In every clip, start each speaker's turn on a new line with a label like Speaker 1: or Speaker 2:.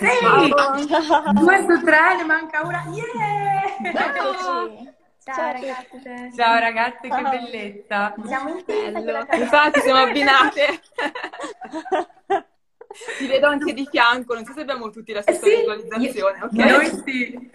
Speaker 1: Sì! Due su tre, ne manca una. Yeah!
Speaker 2: Eccoci.
Speaker 3: Ciao,
Speaker 2: Ciao,
Speaker 3: ragazze.
Speaker 1: Ciao ragazze, che
Speaker 2: Ciao.
Speaker 1: bellezza.
Speaker 3: Siamo in la
Speaker 2: Infatti siamo abbinate. Ti vedo anche di fianco, non so se abbiamo tutti la
Speaker 1: Eh
Speaker 2: stessa
Speaker 1: sì,
Speaker 2: visualizzazione,
Speaker 1: io-
Speaker 2: ok?
Speaker 1: Noi sì.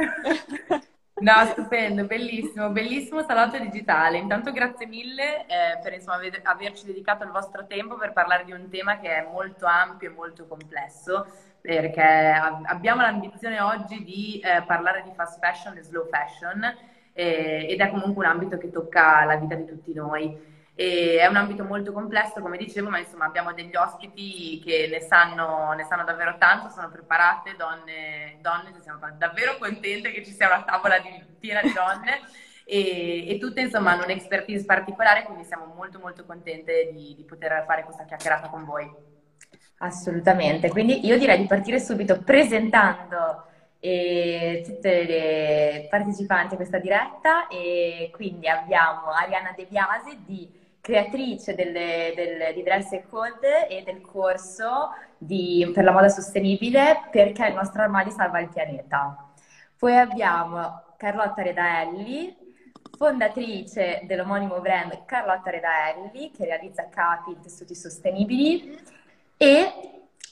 Speaker 1: No, stupendo, bellissimo, bellissimo salotto digitale. Intanto grazie mille eh, per insomma, aver- averci dedicato il vostro tempo per parlare di un tema che è molto ampio e molto complesso, perché abbiamo l'ambizione oggi di eh, parlare di fast fashion e slow fashion eh, ed è comunque un ambito che tocca la vita di tutti noi. E è un ambito molto complesso, come dicevo, ma insomma abbiamo degli ospiti che ne sanno, ne sanno davvero tanto, sono preparate, donne, donne, siamo davvero contente che ci sia una tavola di- piena di donne e, e tutte insomma hanno un'expertise particolare, quindi siamo molto molto contente di, di poter fare questa chiacchierata con voi.
Speaker 3: Assolutamente, quindi io direi di partire subito presentando eh, tutte le partecipanti a questa diretta e quindi abbiamo Arianna De Biasi, di, creatrice delle- del- di Dress and Code e del corso di- per la moda sostenibile perché il nostro armadio salva il pianeta. Poi abbiamo Carlotta Redaelli, fondatrice dell'omonimo brand Carlotta Redaelli, che realizza capi in tessuti sostenibili, e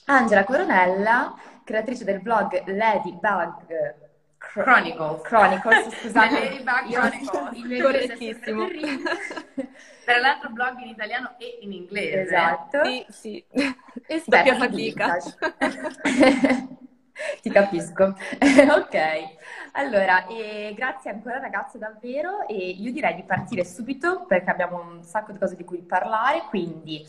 Speaker 3: Angela Coronella, creatrice del blog Ladybug
Speaker 1: Chronicles.
Speaker 3: Chronicles, scusate,
Speaker 1: Ladybug
Speaker 3: io-
Speaker 1: Chronicles.
Speaker 3: il
Speaker 2: Correttissimo.
Speaker 1: Tra l'altro blog in italiano e in inglese.
Speaker 3: Esatto.
Speaker 2: Sì, sì.
Speaker 3: Esperta
Speaker 2: Doppia fatica.
Speaker 3: Ti capisco. Ok, allora, eh, grazie ancora ragazze davvero e io direi di partire subito perché abbiamo un sacco di cose di cui parlare, quindi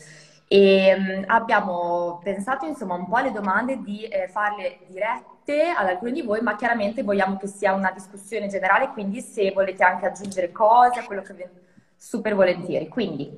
Speaker 3: ehm, abbiamo pensato insomma un po' alle domande di eh, farle dirette ad alcuni di voi, ma chiaramente vogliamo che sia una discussione generale, quindi se volete anche aggiungere cose a quello che vi super volentieri. Quindi,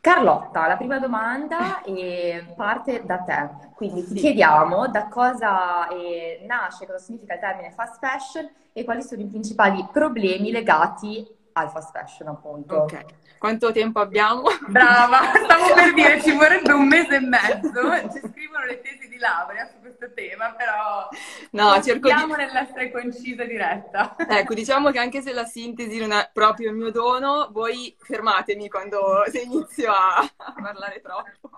Speaker 3: Carlotta, la prima domanda parte da te. Quindi ti
Speaker 2: Sì.
Speaker 3: chiediamo da cosa eh, nasce, cosa significa il termine fast fashion e quali sono i principali problemi legati al fast fashion, appunto.
Speaker 2: Ok. Quanto tempo abbiamo?
Speaker 1: Brava, stavo per dire ci vorrebbe un mese e mezzo, ci scrivono le tesi di laurea su questo tema, però
Speaker 2: No, cerco di...
Speaker 1: nell'essere concisa e diretta.
Speaker 2: Ecco, diciamo che anche se la sintesi non è proprio il mio dono, voi fermatemi quando se inizio a parlare troppo.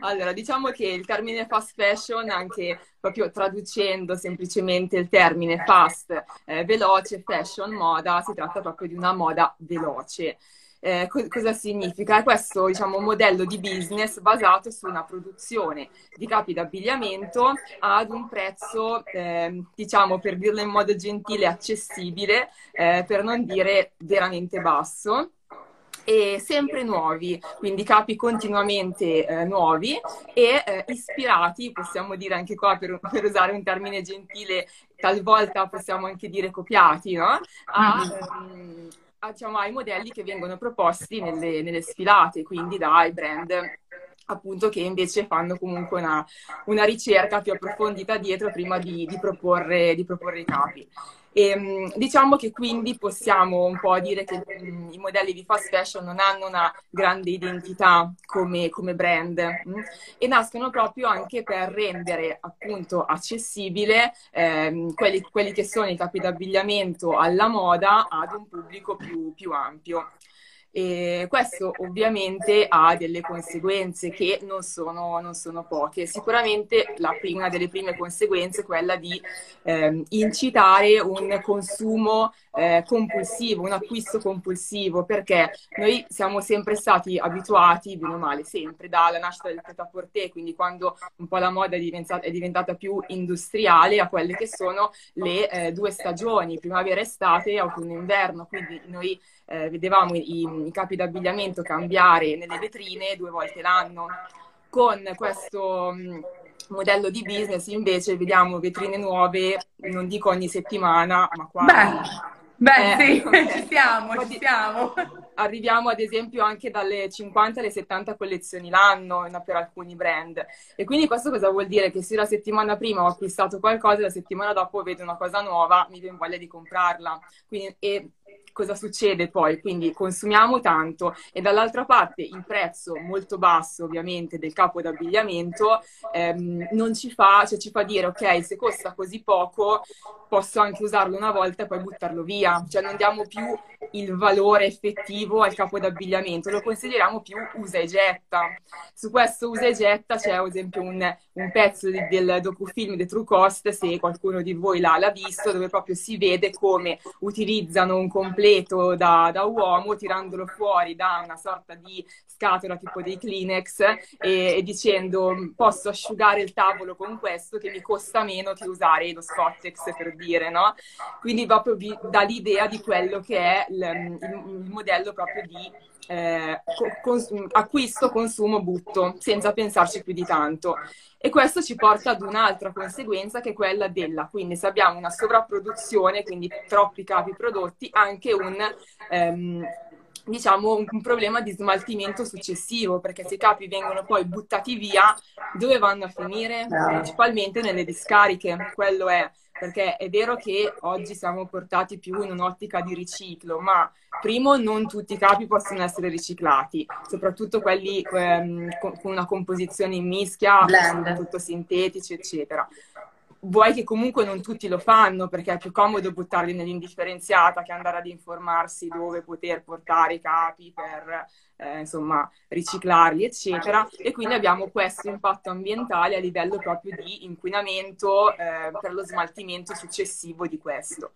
Speaker 2: Allora, diciamo che il termine fast fashion, anche proprio traducendo semplicemente il termine fast, eh, veloce, fashion, moda, si tratta proprio di una moda veloce. Eh, co- cosa significa? È questo, diciamo, modello di business basato su una produzione di capi d'abbigliamento ad un prezzo, ehm, diciamo, per dirlo in modo gentile, accessibile, eh, per non dire veramente basso e sempre nuovi, quindi capi continuamente eh, nuovi e eh, ispirati, possiamo dire anche qua per, per usare un termine gentile, talvolta possiamo anche dire copiati, no? A, ehm, a, diciamo, ai modelli che vengono proposti nelle, nelle sfilate, quindi dai brand appunto che invece fanno comunque una, una ricerca più approfondita dietro prima di, di proporre, di proporre i capi. E, mh, diciamo che quindi possiamo un po' dire che mh, i modelli di fast fashion non hanno una grande identità come, come brand mh, e nascono proprio anche per rendere appunto accessibile ehm, quelli, quelli che sono i capi d'abbigliamento alla moda ad un pubblico più, più ampio. E questo ovviamente ha delle conseguenze che non sono, non sono poche. Sicuramente la una delle prime conseguenze è quella di ehm, incitare un consumo eh, compulsivo, un acquisto compulsivo, perché noi siamo sempre stati abituati, bene o male, sempre dalla nascita del pret-à-porter, quindi quando un po' la moda è diventata, è diventata più industriale, a quelle che sono le eh, due stagioni, primavera, estate, autunno, inverno. Quindi noi eh, vedevamo i, i capi d'abbigliamento cambiare nelle vetrine due volte l'anno. Con questo mh, modello di business invece vediamo vetrine nuove, non dico ogni settimana, ma quasi.
Speaker 1: Beh, beh
Speaker 2: Eh,
Speaker 1: sì, ci siamo, ci siamo.
Speaker 2: Arriviamo ad esempio anche dalle 50 alle 70 collezioni l'anno no, per alcuni brand. E quindi questo cosa vuol dire? Che se la settimana prima ho acquistato qualcosa, la settimana dopo vedo una cosa nuova, mi viene voglia di comprarla. Quindi, e cosa succede poi? Quindi consumiamo tanto e dall'altra parte il prezzo molto basso ovviamente del capo d'abbigliamento ehm, non ci fa, cioè ci fa dire ok, se costa così poco posso anche usarlo una volta e poi buttarlo via, cioè non diamo più il valore effettivo al capo d'abbigliamento, lo consideriamo più usa e getta. Su questo usa e getta c'è ad esempio un, un pezzo di, del docufilm The True Cost, se qualcuno di voi l'ha, l'ha, visto, dove proprio si vede come utilizzano un completo da, da uomo tirandolo fuori da una sorta di scatola tipo dei Kleenex e, e, dicendo posso asciugare il tavolo con questo che mi costa meno che usare lo Scottex per dire, no? Quindi proprio vi dà l'idea di quello che è il, il, il modello proprio di eh, cons- acquisto, consumo, butto, senza pensarci più di tanto. E questo ci porta ad un'altra conseguenza che è quella della, quindi se abbiamo una sovrapproduzione, quindi troppi capi prodotti, anche un ehm, diciamo, un, problema di smaltimento successivo, perché se i capi vengono poi buttati via, dove vanno a finire? Principalmente nelle discariche, quello è, perché è vero che oggi siamo portati più in un'ottica di riciclo, ma primo non tutti i capi possono essere riciclati, soprattutto quelli ehm, con una composizione in mischia, soprattutto sintetici, eccetera vuoi che comunque non tutti lo fanno perché è più comodo buttarli nell'indifferenziata che andare ad informarsi dove poter portare i capi per eh, insomma riciclarli eccetera. E quindi abbiamo questo impatto ambientale a livello proprio di inquinamento eh, per lo smaltimento successivo di questo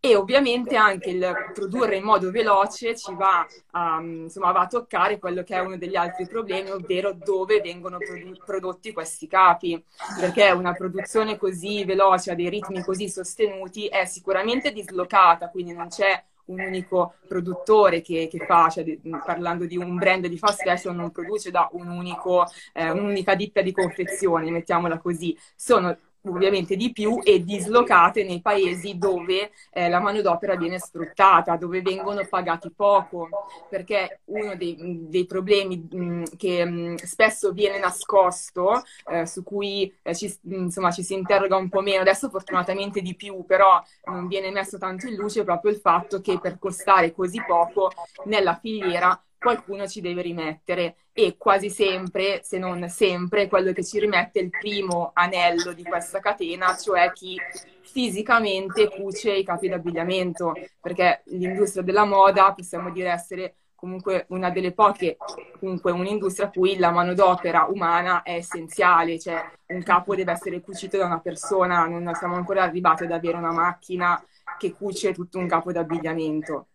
Speaker 2: e ovviamente anche il produrre in modo veloce ci va a, insomma, va a toccare quello che è uno degli altri problemi, ovvero dove vengono prodotti questi capi, perché una produzione così veloce, a dei ritmi così sostenuti, è sicuramente dislocata, quindi non c'è un unico produttore che, che fa, cioè, parlando di un brand di fast fashion, non produce da un unico, eh, un'unica ditta di confezione, mettiamola così. Sono ovviamente di più e dislocate nei paesi dove eh, la manodopera viene sfruttata, dove vengono pagati poco, perché uno dei, dei problemi mh, che mh, spesso viene nascosto, eh, su cui eh, ci, insomma, ci si interroga un po' meno, adesso fortunatamente di più, però non viene messo tanto in luce proprio il fatto che per costare così poco nella filiera qualcuno ci deve rimettere e quasi sempre, se non sempre, quello che ci rimette è il primo anello di questa catena, cioè chi fisicamente cuce i capi d'abbigliamento, perché l'industria della moda possiamo dire essere comunque una delle poche, comunque un'industria a cui la manodopera umana è essenziale, cioè un capo deve essere cucito da una persona, non siamo ancora arrivati ad avere una macchina che cuce tutto un capo d'abbigliamento.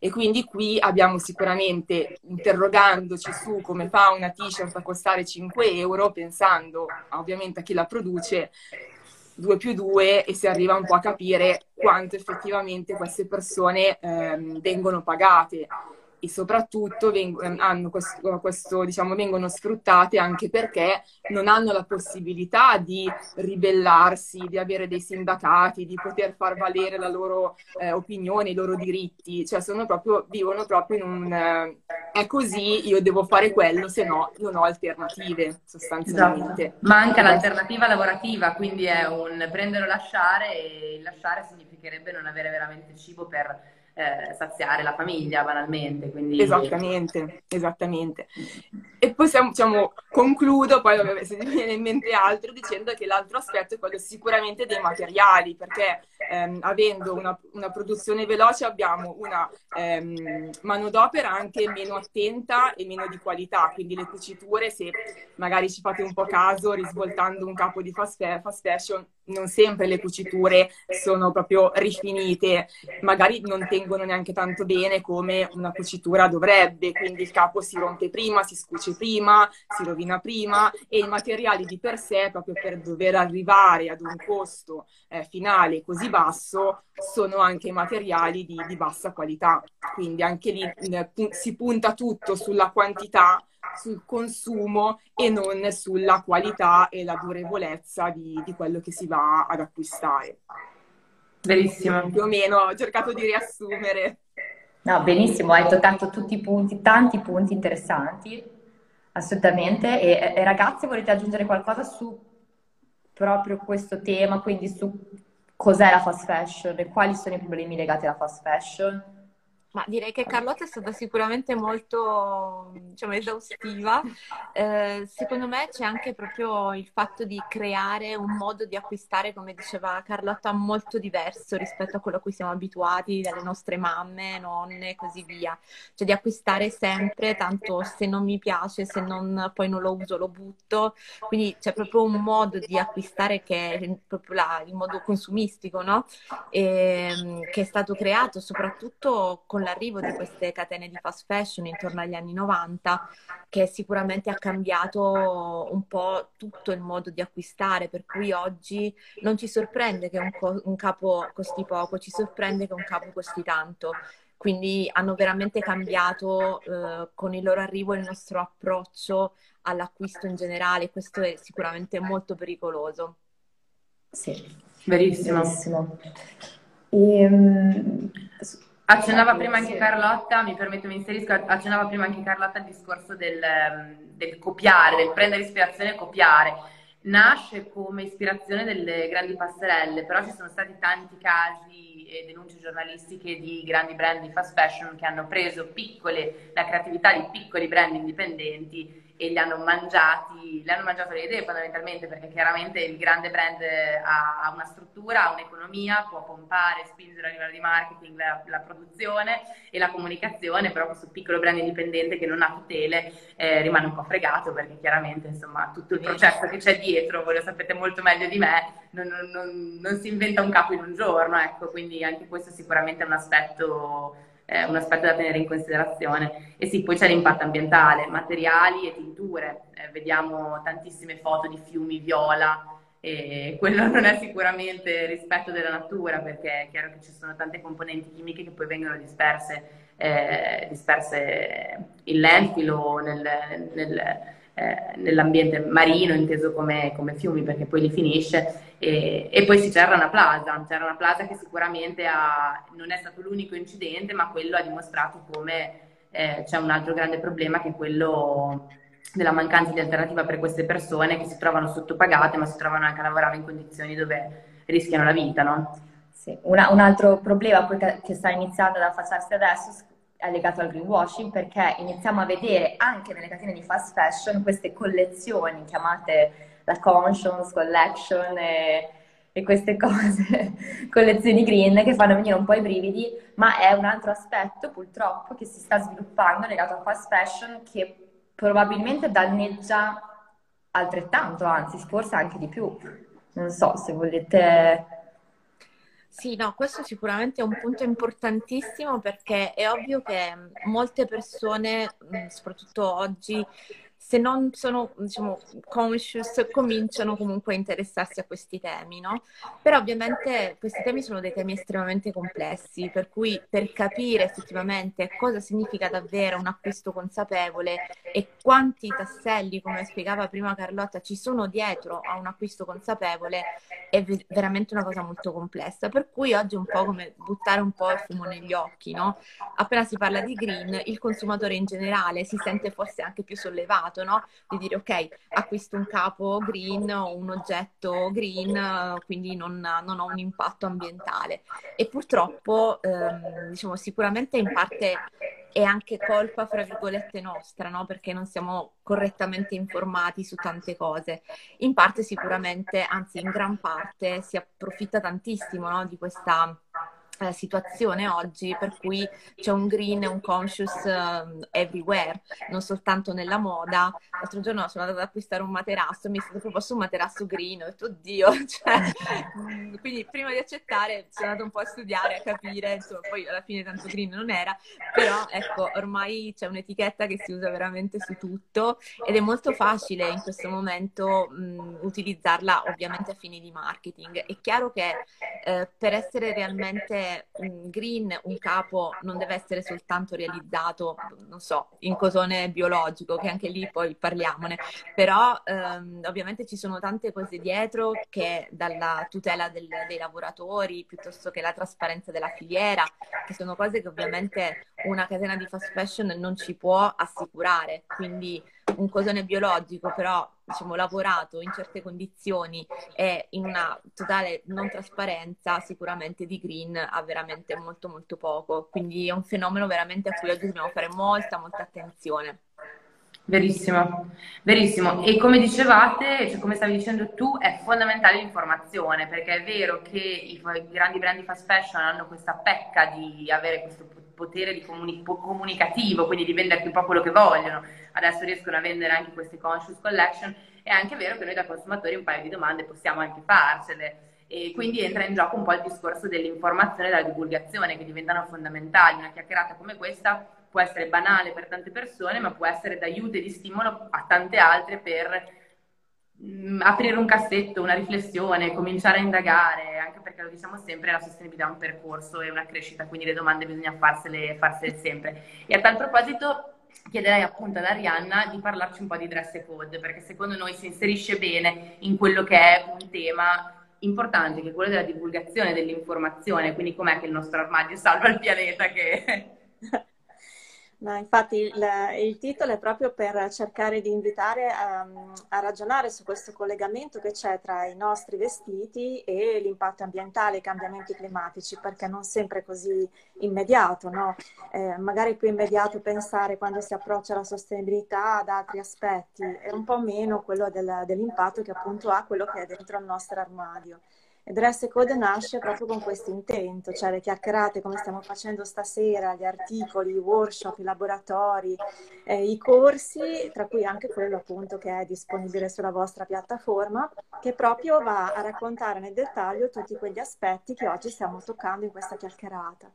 Speaker 2: E quindi qui abbiamo sicuramente, interrogandoci su come fa una t-shirt a costare 5 euro, pensando ovviamente a chi la produce, 2 più 2 e si arriva un po' a capire quanto effettivamente queste persone ehm, vengono pagate e soprattutto veng- hanno questo, questo, diciamo, vengono sfruttate anche perché non hanno la possibilità di ribellarsi, di avere dei sindacati, di poter far valere la loro eh, opinione, i loro diritti, cioè proprio, vivono proprio in un eh, è così, io devo fare quello, se no non ho alternative sostanzialmente.
Speaker 1: Esatto. Manca l'alternativa lavorativa, quindi è un prendere o lasciare e lasciare significherebbe non avere veramente cibo per eh, saziare la famiglia banalmente. Quindi...
Speaker 2: Esattamente, esattamente. E poi siamo, diciamo, concludo, poi se mi viene in mente altro, dicendo che l'altro aspetto è quello sicuramente dei materiali, perché ehm, avendo una, una, produzione veloce abbiamo una ehm, manodopera anche meno attenta e meno di qualità, quindi le cuciture, se magari ci fate un po' caso, risvoltando un capo di fast fashion, non sempre le cuciture sono proprio rifinite, magari non tengono neanche tanto bene come una cucitura dovrebbe, quindi il capo si rompe prima, si scuce prima, si rovina prima e i materiali di per sé, proprio per dover arrivare ad un costo eh, finale così basso, sono anche materiali di, di bassa qualità. Quindi anche lì eh, si punta tutto sulla quantità sul consumo e non sulla qualità e la durevolezza di, di quello che si va ad acquistare.
Speaker 1: Benissimo.
Speaker 2: Più o meno ho cercato di riassumere.
Speaker 3: No, benissimo, hai toccato tutti i punti, tanti punti interessanti, assolutamente. E, e ragazzi, volete aggiungere qualcosa su proprio questo tema, quindi su cos'è la fast fashion e quali sono i problemi legati alla fast fashion?
Speaker 4: Ma direi che Carlotta è stata sicuramente molto diciamo, esaustiva. Eh, secondo me c'è anche proprio il fatto di creare un modo di acquistare, come diceva Carlotta, molto diverso rispetto a quello a cui siamo abituati dalle nostre mamme, nonne e così via. Cioè di acquistare sempre, tanto se non mi piace, se non, poi non lo uso, lo butto. Quindi c'è proprio un modo di acquistare che è proprio la, il modo consumistico, no? E, ehm, che è stato creato soprattutto con con l'arrivo di queste catene di fast fashion intorno agli anni 90, che sicuramente ha cambiato un po' tutto il modo di acquistare, per cui oggi non ci sorprende che un, co- un capo costi poco, ci sorprende che un capo costi tanto. Quindi hanno veramente cambiato eh, con il loro arrivo il nostro approccio all'acquisto in generale, questo è sicuramente molto pericoloso.
Speaker 1: Sì, verissimo. verissimo. E, um, Accennava prima anche Carlotta, mi permetto, mi inserisco, accennava prima anche Carlotta il discorso del, ehm, del copiare, del prendere ispirazione e copiare. Nasce come ispirazione delle grandi passerelle, però ci sono stati tanti casi e denunce giornalistiche di grandi brand di fast fashion che hanno preso piccole, la creatività di piccoli brand indipendenti e li hanno mangiati, le hanno mangiato le idee fondamentalmente perché chiaramente il grande brand ha, ha una struttura, ha un'economia, può pompare, spingere a livello di marketing la, la, produzione e la comunicazione, però questo piccolo brand indipendente che non ha tutele eh, rimane un po' fregato perché chiaramente insomma tutto il processo che c'è dietro, voi lo sapete molto meglio di me, non, non, non, non si inventa un capo in un giorno, ecco, quindi anche questo sicuramente è un aspetto eh, un aspetto da tenere in considerazione. E sì, poi c'è l'impatto ambientale, materiali e tinture. Eh, vediamo tantissime foto di fiumi viola e quello non è sicuramente rispetto della natura perché è chiaro che ci sono tante componenti chimiche che poi vengono disperse, eh, disperse in landfill o nel, nel, eh, nell'ambiente marino inteso come, come, fiumi perché poi li finisce e, e poi sì, c'era una plaza, c'era una plaza che sicuramente ha, non è stato l'unico incidente, ma quello ha dimostrato come eh, c'è un altro grande problema che è quello della mancanza di alternativa per queste persone che si trovano sottopagate, ma si trovano anche a lavorare in condizioni dove rischiano la vita, no?
Speaker 3: Sì. Una, un altro problema che sta iniziando ad affacciarsi adesso è legato al greenwashing perché iniziamo a vedere anche nelle catene di fast fashion queste collezioni chiamate la Conscience Collection e, e queste cose, collezioni green che fanno venire un po' i brividi, ma è un altro aspetto purtroppo che si sta sviluppando legato al fast fashion che probabilmente danneggia altrettanto, anzi forse anche di più. Non so se volete...
Speaker 4: Sì, no, questo sicuramente è un punto importantissimo perché è ovvio che molte persone, soprattutto oggi, se non sono, diciamo, conscious, cominciano comunque a interessarsi a questi temi, no? Però ovviamente questi temi sono dei temi estremamente complessi, per cui per capire effettivamente cosa significa davvero un acquisto consapevole e quanti tasselli, come spiegava prima Carlotta, ci sono dietro a un acquisto consapevole, è veramente una cosa molto complessa. Per cui oggi è un po' come buttare un po' il fumo negli occhi, no? Appena si parla di green, il consumatore in generale si sente forse anche più sollevato pensato, no? Di dire ok, acquisto un capo green o un oggetto green, quindi non, non ho un impatto ambientale. E purtroppo, ehm, diciamo, sicuramente in parte è anche colpa, fra virgolette, nostra, no? Perché non siamo correttamente informati su tante cose. In parte sicuramente, anzi in gran parte, si approfitta tantissimo no? di questa eh, situazione oggi per cui c'è un green e un conscious uh, everywhere, non soltanto nella moda. L'altro giorno sono andata ad acquistare un materasso mi è stato proposto un materasso green, ho detto oddio, cioè, mm, quindi prima di accettare sono andata un po' a studiare, a capire, insomma, poi alla fine tanto green non era, però ecco, ormai c'è un'etichetta che si usa veramente su tutto ed è molto facile in questo momento mh, mm, utilizzarla ovviamente a fini di marketing. È chiaro che eh, per essere realmente green, un capo non deve essere soltanto realizzato, non so, in cosone biologico, che anche lì poi parliamone, però ehm, ovviamente ci sono tante cose dietro che dalla tutela del, dei lavoratori piuttosto che la trasparenza della filiera, che sono cose che ovviamente una catena di fast fashion non ci può assicurare. Quindi un cosone biologico, però diciamo, lavorato in certe condizioni e in una totale non trasparenza, sicuramente di green ha veramente molto molto poco. Quindi è un fenomeno veramente a cui oggi dobbiamo fare molta molta attenzione.
Speaker 1: Verissimo, verissimo. E come dicevate, cioè come stavi dicendo tu, è fondamentale l'informazione, perché è vero che i, grandi brand di fast fashion hanno questa pecca di avere questo potere di comuni- comunicativo, quindi di vendere un po' quello che vogliono. Adesso riescono a vendere anche queste conscious collection. È anche vero che noi da consumatori un paio di domande possiamo anche farcele. E quindi entra in gioco un po' il discorso dell'informazione e della divulgazione che diventano fondamentali. Una chiacchierata come questa può essere banale per tante persone, ma può essere d'aiuto e di stimolo a tante altre per mm, aprire un cassetto, una riflessione, cominciare a indagare, anche perché lo diciamo sempre, la sostenibilità è un percorso e una crescita, quindi le domande bisogna farsele, farsele sempre. E a tal proposito chiederei appunto ad Arianna di parlarci un po' di dress code, perché secondo noi si inserisce bene in quello che è un tema importante, che è quello della divulgazione dell'informazione, quindi com'è che il nostro armadio salva il pianeta che...
Speaker 5: No, infatti il, il, titolo è proprio per cercare di invitare a, a, ragionare su questo collegamento che c'è tra i nostri vestiti e l'impatto ambientale, i cambiamenti climatici, perché non sempre è così immediato, no? eh, magari è più immediato pensare quando si approccia alla sostenibilità ad altri aspetti e un po' meno quello del, dell'impatto che appunto ha quello che è dentro il nostro armadio. E Dress Code nasce proprio con questo intento, cioè le chiacchierate come stiamo facendo stasera, gli articoli, i workshop, i laboratori, eh, i corsi, tra cui anche quello appunto che è disponibile sulla vostra piattaforma, che proprio va a raccontare nel dettaglio tutti quegli aspetti che oggi stiamo toccando in questa chiacchierata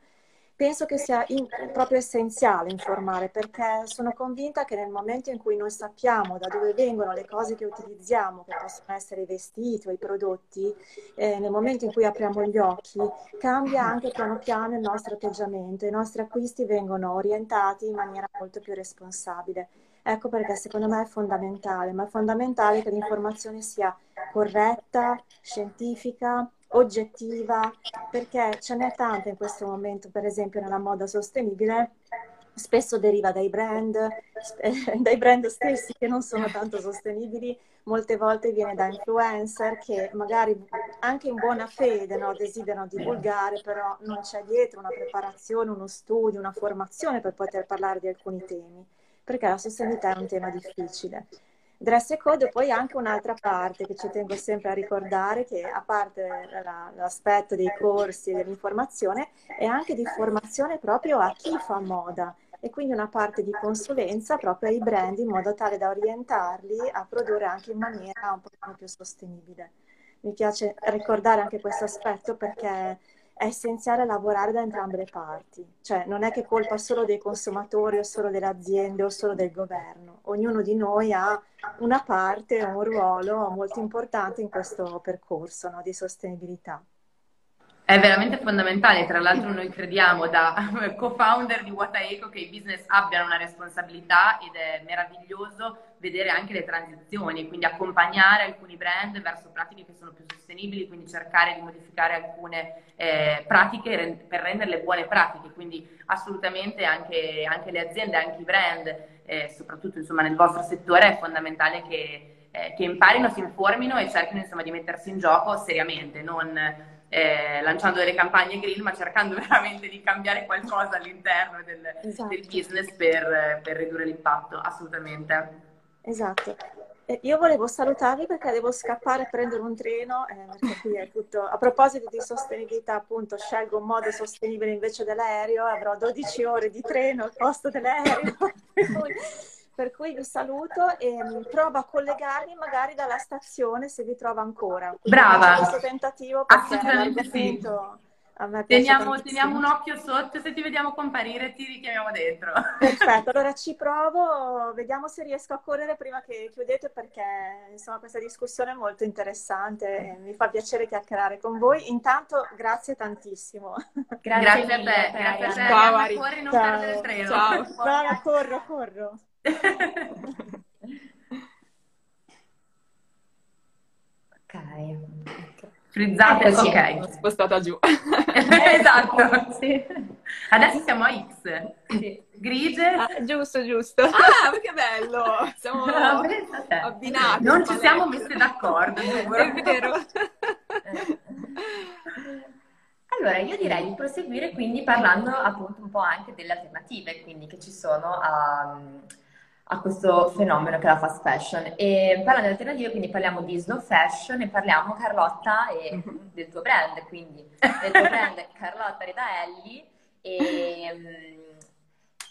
Speaker 5: penso che sia in, proprio essenziale informare perché sono convinta che nel momento in cui noi sappiamo da dove vengono le cose che utilizziamo, che possono essere i vestiti o i prodotti, eh, nel momento in cui apriamo gli occhi, cambia anche piano piano il nostro atteggiamento, i nostri acquisti vengono orientati in maniera molto più responsabile. Ecco perché secondo me è fondamentale, ma è fondamentale che l'informazione sia corretta, scientifica, oggettiva, perché ce n'è tanta in questo momento, per esempio nella moda sostenibile, spesso deriva dai brand, dai brand stessi che non sono tanto sostenibili, molte volte viene da influencer che magari anche in buona fede no, desiderano divulgare, però non c'è dietro una preparazione, uno studio, una formazione per poter parlare di alcuni temi, perché la sostenibilità è un tema difficile. Dress code poi anche un'altra parte che ci tengo sempre a ricordare che a parte la, l'aspetto dei corsi e dell'informazione è anche di formazione proprio a chi fa moda e quindi una parte di consulenza proprio ai brand in modo tale da orientarli a produrre anche in maniera un po' più sostenibile. Mi piace ricordare anche questo aspetto perché è essenziale lavorare da entrambe le parti, cioè non è che colpa solo dei consumatori o solo delle aziende o solo del governo, ognuno di noi ha una parte, un ruolo molto importante in questo percorso no, di sostenibilità.
Speaker 1: È veramente fondamentale, tra l'altro noi crediamo da co-founder di Wataeco che i business abbiano una responsabilità ed è meraviglioso vedere anche le transizioni, quindi accompagnare alcuni brand verso pratiche che sono più sostenibili, quindi cercare di modificare alcune eh, pratiche per renderle buone pratiche, quindi assolutamente anche, anche le aziende, anche i brand, eh, soprattutto insomma, nel vostro settore è fondamentale che, eh, che imparino, si informino e cerchino insomma, di mettersi in gioco seriamente, non eh, lanciando delle campagne green, ma cercando veramente di cambiare qualcosa all'interno del, esatto. del business per, per, ridurre l'impatto, assolutamente.
Speaker 5: Esatto. Eh, io volevo salutarvi perché devo scappare a prendere un treno, eh, perché qui è tutto... A proposito di sostenibilità, appunto, scelgo un modo sostenibile invece dell'aereo, avrò 12 ore di treno al posto dell'aereo. Per cui vi saluto e mm, provo a collegarmi magari dalla stazione se vi trova ancora.
Speaker 1: Quindi Brava!
Speaker 5: Questo tentativo
Speaker 1: Assolutamente sì. Teniamo, teniamo, un occhio sotto, se ti vediamo comparire ti richiamiamo dentro.
Speaker 5: Perfetto, allora ci provo, vediamo se riesco a correre prima che chiudete perché insomma questa discussione è molto interessante e mi fa piacere chiacchierare con voi. Intanto grazie tantissimo.
Speaker 1: Grazie, grazie a te, grazie a te. Ciao, Corri, non Ciao. perdere il treno.
Speaker 5: Ciao. No, corro, corro.
Speaker 3: Ok.
Speaker 1: Frizzate, ok.
Speaker 2: Spostata giù.
Speaker 1: esatto. Sì. Adesso siamo a X. Sì. Grigie.
Speaker 4: Ah, giusto, giusto.
Speaker 2: Ah, che bello! Siamo abbinati.
Speaker 1: Non ci siamo messe d'accordo.
Speaker 4: È vero.
Speaker 3: Allora, io direi di proseguire quindi parlando appunto un po' anche delle alternative quindi che ci sono a, a questo fenomeno che è la fast fashion. E parlando di alternative, quindi parliamo di slow fashion e parliamo Carlotta e del tuo brand, quindi del tuo brand Carlotta Redaelli e um,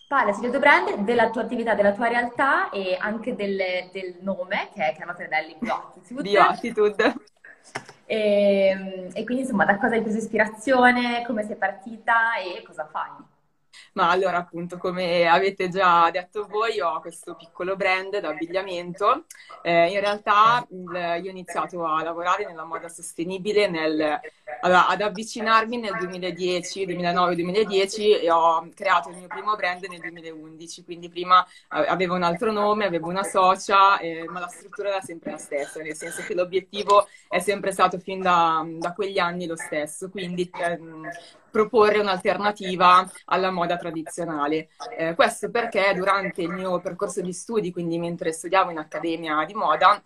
Speaker 3: parlaci del tuo brand, della tua attività, della tua realtà e anche del, del nome che è Carlotta Redaelli
Speaker 2: Bioattitude. Bioattitude.
Speaker 3: E, e quindi insomma da cosa hai preso ispirazione, come sei partita e cosa fai?
Speaker 2: Ma allora, appunto, come avete già detto voi, ho questo piccolo brand d'abbigliamento. Eh, in realtà il, io ho iniziato a lavorare nella moda sostenibile, nel, allora, ad avvicinarmi nel 2010, 2009-2010 e ho creato il mio primo brand nel 2011. Quindi prima avevo un altro nome, avevo una socia, eh, ma la struttura era sempre la stessa, nel senso che l'obiettivo è sempre stato fin da, da quegli anni lo stesso. Quindi ehm, proporre un'alternativa alla moda tradizionale. Eh, questo perché durante il mio percorso di studi, quindi mentre studiavo in accademia di moda,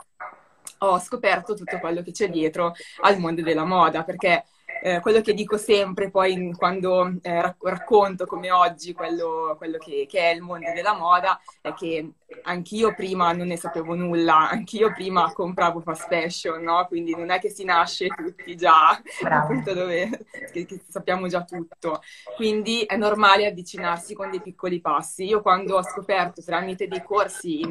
Speaker 2: ho scoperto tutto quello che c'è dietro al mondo della moda, perché eh, quello che dico sempre poi quando eh, racconto come oggi quello, quello che, che, è il mondo della moda è che anch'io prima non ne sapevo nulla, anch'io prima compravo fast fashion, no? Quindi non è che si nasce tutti già appunto dove che, che sappiamo già tutto. Quindi è normale avvicinarsi con dei piccoli passi. Io quando ho scoperto tramite dei corsi in,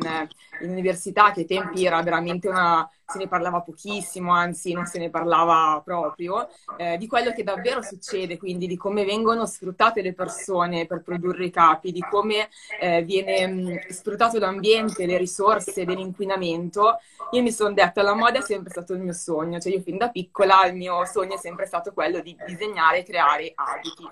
Speaker 2: in università, che ai tempi era veramente una se ne parlava pochissimo, anzi non se ne parlava proprio, eh, di quello che davvero succede, quindi di come vengono sfruttate le persone per produrre i capi, di come eh, viene mh, sfruttato l'ambiente, le risorse dell'inquinamento, io mi sono detta la moda è sempre stato il mio sogno, cioè io fin da piccola il mio sogno è sempre stato quello di disegnare e creare abiti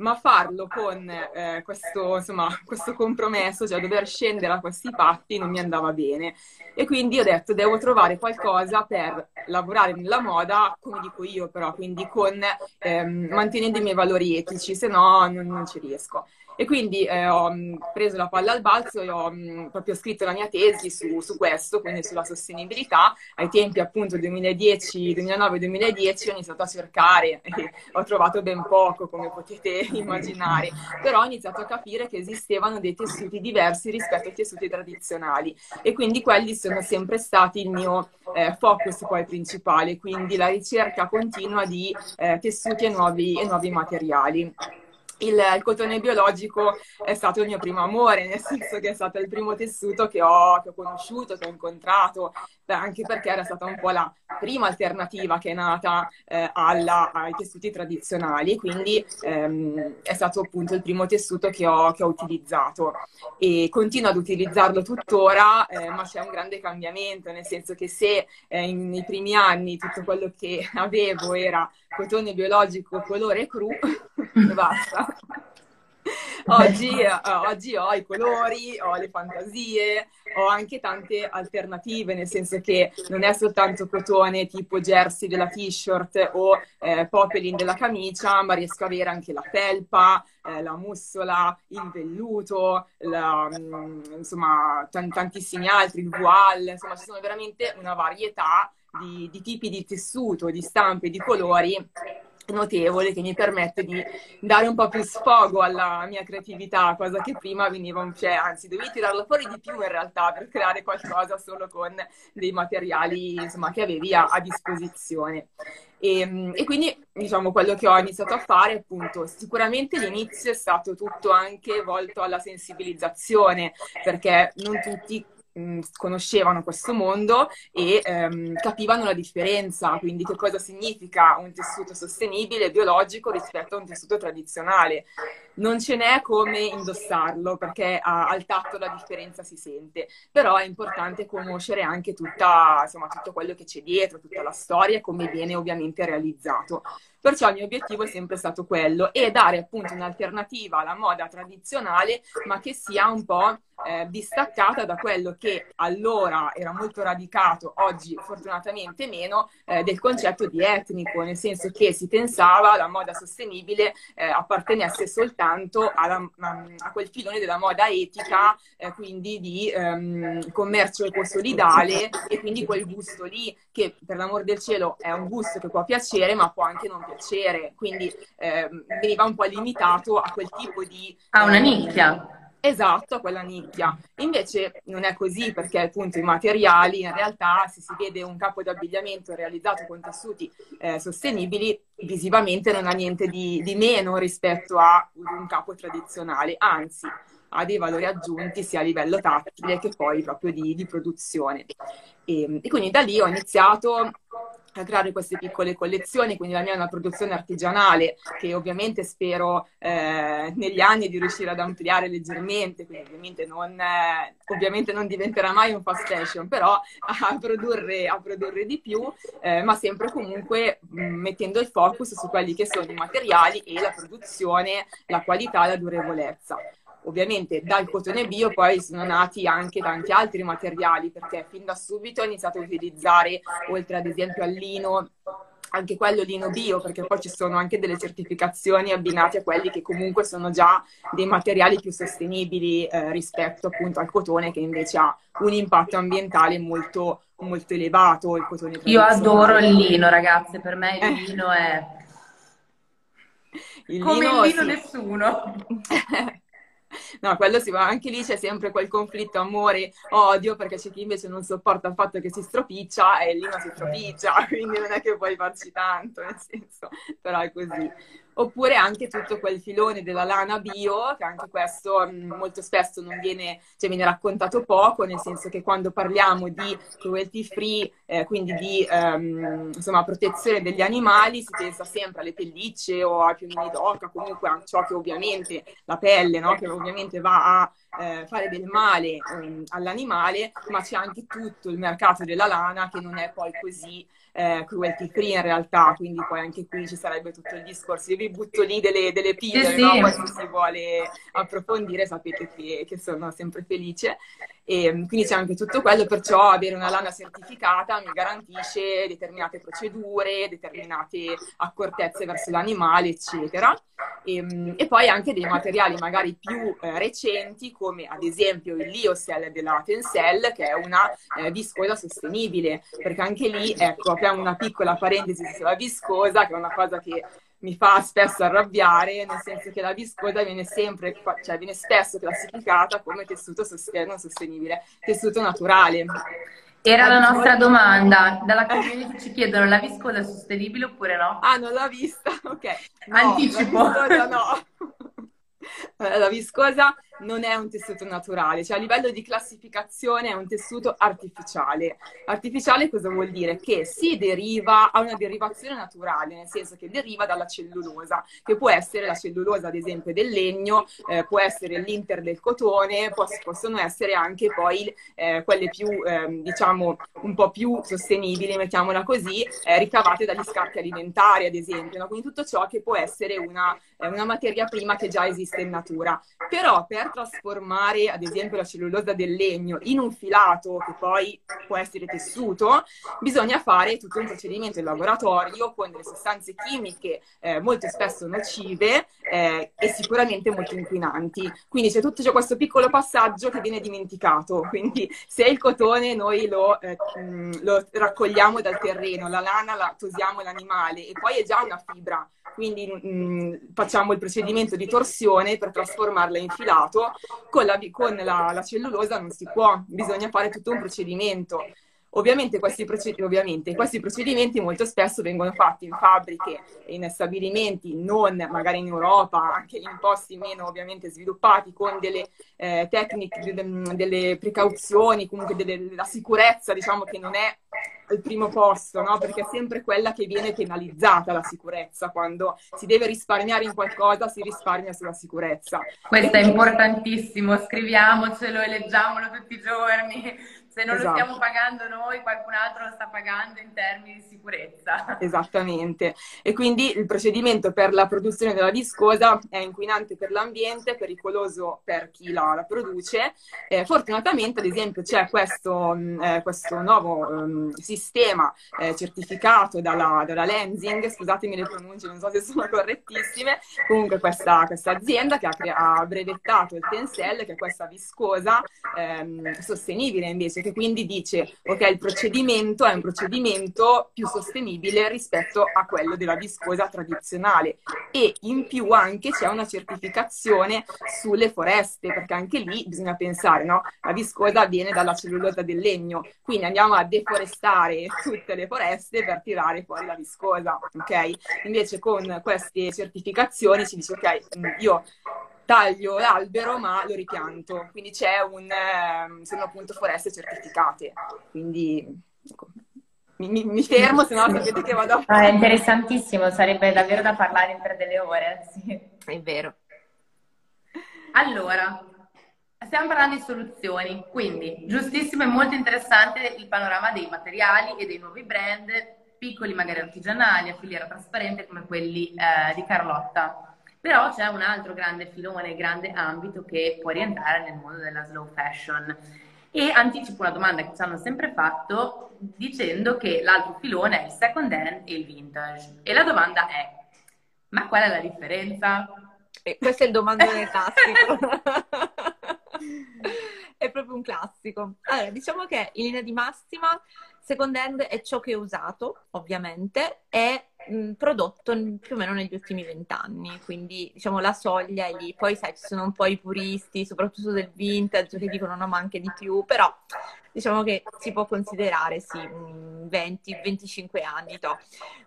Speaker 2: ma farlo con eh, questo, insomma, questo compromesso, cioè dover scendere a questi patti, non mi andava bene. E quindi ho detto, devo trovare qualcosa per lavorare nella moda, come dico io però, quindi con, ehm, mantenendo i miei valori etici, se no non, non ci riesco. E quindi eh, ho mm, preso la palla al balzo e ho mm, proprio scritto la mia tesi su, su, questo, quindi sulla sostenibilità. Ai tempi appunto 2010, 2009-2010 ho iniziato a cercare e ho trovato ben poco, come potete immaginare, però ho iniziato a capire che esistevano dei tessuti diversi rispetto ai tessuti tradizionali. E quindi quelli sono sempre stati il mio eh, focus poi principale, quindi la ricerca continua di eh, tessuti e nuovi, e nuovi materiali il, il, cotone biologico è stato il mio primo amore, nel senso che è stato il primo tessuto che ho, che ho conosciuto, che ho incontrato, anche perché era stata un po' la prima alternativa che è nata eh, alla, ai tessuti tradizionali, quindi ehm, è stato appunto il primo tessuto che ho, che ho utilizzato. E continuo ad utilizzarlo tuttora, eh, ma c'è un grande cambiamento, nel senso che se eh, in, nei primi anni tutto quello che avevo era cotone biologico colore cru, basta. Oggi, uh, oggi, ho i colori, ho le fantasie, ho anche tante alternative, nel senso che non è soltanto cotone tipo jersey della t-shirt o eh, popeline della camicia, ma riesco ad avere anche la felpa, eh, la mussola, il velluto, la, mm, insomma t- tantissimi altri, il voile, insomma ci sono veramente una varietà di, di tipi di tessuto, di stampe, di colori notevole che mi permette di dare un po' più sfogo alla mia creatività, cosa che prima veniva un cioè, anzi dovevi tirarla fuori di più in realtà per creare qualcosa solo con dei materiali insomma, che avevi a, a disposizione. E, ehm, e, quindi diciamo quello che ho iniziato a fare appunto sicuramente l'inizio è stato tutto anche volto alla sensibilizzazione perché non tutti mh, conoscevano questo mondo e ehm, capivano la differenza, quindi che cosa significa un tessuto sostenibile e biologico rispetto a un tessuto tradizionale. Non ce n'è come indossarlo perché a, al tatto la differenza si sente, però è importante conoscere anche tutta, insomma, tutto quello che c'è dietro, tutta la storia e come viene ovviamente realizzato. Perciò il mio obiettivo è sempre stato quello e dare appunto un'alternativa alla moda tradizionale, ma che sia un po' eh, distaccata da quello che allora era molto radicato, oggi fortunatamente meno, eh, del concetto di etnico, nel senso che si pensava la moda sostenibile eh, appartenesse soltanto alla, a quel filone della moda etica, eh, quindi di ehm, commercio ecosolidale e quindi quel gusto lì che per l'amor del cielo è un gusto che può piacere ma può anche non piacere, quindi ehm, veniva un po' limitato a quel tipo di...
Speaker 1: A una nicchia
Speaker 2: Esatto, a quella nicchia. Invece non è così perché appunto i materiali, in realtà se si vede un capo d'abbigliamento realizzato con tessuti eh, sostenibili, visivamente non ha niente di, di, meno rispetto a un capo tradizionale, anzi ha dei valori aggiunti sia a livello tattile che poi proprio di, di produzione. E, e quindi da lì ho iniziato a creare queste piccole collezioni, quindi la mia è una produzione artigianale che ovviamente spero eh, negli anni di riuscire ad ampliare leggermente, quindi ovviamente non, eh, ovviamente non diventerà mai un fast fashion, però a produrre, a produrre di più, eh, ma sempre comunque mh, mettendo il focus su quelli che sono i materiali e la produzione, la qualità e la durevolezza. Ovviamente dal cotone bio poi sono nati anche tanti altri materiali perché fin da subito ho iniziato a utilizzare, oltre ad esempio al lino, anche quello lino bio, perché poi ci sono anche delle certificazioni abbinate a quelli che comunque sono già dei materiali più sostenibili eh, rispetto appunto al cotone che invece ha un impatto ambientale molto, molto elevato. Il cotone
Speaker 1: Io adoro il lino, ragazze, per me il eh. lino è... Il Come lino, il lino sì. nessuno.
Speaker 2: No, quello sì, ma anche lì c'è sempre quel conflitto amore-odio, perché c'è chi invece non sopporta il fatto che si stropiccia e lì non si stropiccia, quindi non è che puoi farci tanto, nel senso, però è così oppure anche tutto quel filone della lana bio, che anche questo mh, molto spesso non viene, cioè viene raccontato poco, nel senso che quando parliamo di cruelty free, eh, quindi di um, insomma, protezione degli animali, si pensa sempre alle pellicce o ai piumini d'oca, comunque a ciò che ovviamente la pelle, no? che ovviamente va a eh, fare del male um, all'animale, ma c'è anche tutto il mercato della lana che non è poi così eh, cruelty free in realtà, quindi poi anche qui ci sarebbe tutto il discorso. Io vi butto lì delle, delle pillole, sì, no? poi se si vuole approfondire sapete che, che sono sempre felice. E, mm, quindi c'è anche tutto quello, perciò avere una lana certificata mi garantisce determinate procedure, determinate accortezze verso l'animale, eccetera. E, mm, e poi anche dei materiali magari più eh, recenti, come ad esempio il Liocell della Tencel, che è una eh, viscosa sostenibile, perché anche lì, ecco, apriamo una piccola parentesi sulla viscosa, che è una cosa che mi fa spesso arrabbiare, nel senso che la viscosa viene sempre, cioè viene spesso classificata come tessuto sosten- sostenibile, tessuto naturale.
Speaker 1: Era la, nostra domanda, dalla community ci chiedono la viscosa è sostenibile oppure no?
Speaker 2: Ah, non l'ho vista, ok.
Speaker 1: No, Anticipo.
Speaker 2: La no. La viscosa non è un tessuto naturale, cioè a livello di classificazione è un tessuto artificiale. Artificiale cosa vuol dire? Che si deriva, ha una derivazione naturale, nel senso che deriva dalla cellulosa, che può essere la cellulosa ad esempio del legno, eh, può essere l'inter del cotone, possono essere anche poi eh, quelle più, eh, diciamo, un po' più sostenibili, mettiamola così, eh, ricavate dagli scarti alimentari ad esempio, no? quindi tutto ciò che può essere una, eh, una materia prima che già esiste in natura. Però per trasformare ad esempio la cellulosa del legno in un filato che poi può essere tessuto, bisogna fare tutto un procedimento in laboratorio con delle sostanze chimiche eh, molto spesso nocive eh, e sicuramente molto inquinanti. Quindi c'è tutto c'è questo piccolo passaggio che viene dimenticato. Quindi se il cotone noi lo, eh, lo raccogliamo dal terreno, la lana la tosiamo l'animale e poi è già una fibra quindi mh, facciamo il procedimento di torsione per trasformarla in filato, con, la, con la, la cellulosa non si può, bisogna fare tutto un procedimento. Ovviamente questi, proced- ovviamente questi, procedimenti molto spesso vengono fatti in fabbriche e in stabilimenti non magari in Europa, anche in posti meno ovviamente sviluppati, con delle eh, tecniche, delle precauzioni, comunque della sicurezza, diciamo che non è al primo posto, no? perché è sempre quella che viene penalizzata la sicurezza, quando si deve risparmiare in qualcosa si risparmia sulla sicurezza.
Speaker 1: Questo è importantissimo, scriviamocelo e leggiamolo tutti i giorni Se non esatto. lo stiamo pagando noi, qualcun altro lo sta pagando in termini di sicurezza.
Speaker 2: Esattamente. E quindi il procedimento per la produzione della viscosa è inquinante per l'ambiente, pericoloso per chi la, la produce. Eh, fortunatamente, ad esempio, c'è questo, mm, eh, questo nuovo sistema eh, certificato dalla, dalla Lensing, scusatemi le pronunce, non so se sono correttissime, comunque questa, questa azienda che ha, crea- ha brevettato il Tencel, che è questa viscosa ehm, sostenibile invece che quindi dice ok il procedimento è un procedimento più sostenibile rispetto a quello della viscosa tradizionale e in più anche c'è una certificazione sulle foreste perché anche lì bisogna pensare no? la viscosa viene dalla cellulosa del legno quindi andiamo a deforestare tutte le foreste per tirare fuori la viscosa ok invece con queste certificazioni si dice ok io taglio l'albero ma lo ripianto, quindi c'è un, eh, sono appunto foreste certificate, quindi ecco, mi, mi, fermo, se no sapete che vado a...
Speaker 3: Ah, è interessantissimo, sarebbe davvero da parlare per delle ore, sì.
Speaker 2: È vero.
Speaker 1: Allora, stiamo parlando di soluzioni, quindi giustissimo e molto interessante il panorama dei materiali e dei nuovi brand, piccoli magari artigianali, a filiera trasparente come quelli eh, di Carlotta. Però c'è un altro grande filone, grande ambito che può rientrare nel mondo della slow fashion. E anticipo una domanda che ci hanno sempre fatto dicendo che l'altro filone è il second hand e il vintage. E la domanda è, ma qual è la differenza?
Speaker 4: E questo è il domandone classico. è proprio un classico. Allora, diciamo che in linea di massima, second hand è ciò che ho usato, ovviamente, e prodotto più o meno negli ultimi vent'anni, quindi diciamo la soglia è lì. Poi sai, ci sono un po' i puristi, soprattutto del vintage, che dicono no, ma anche di più, però diciamo che si può considerare sì, 20-25 anni, to.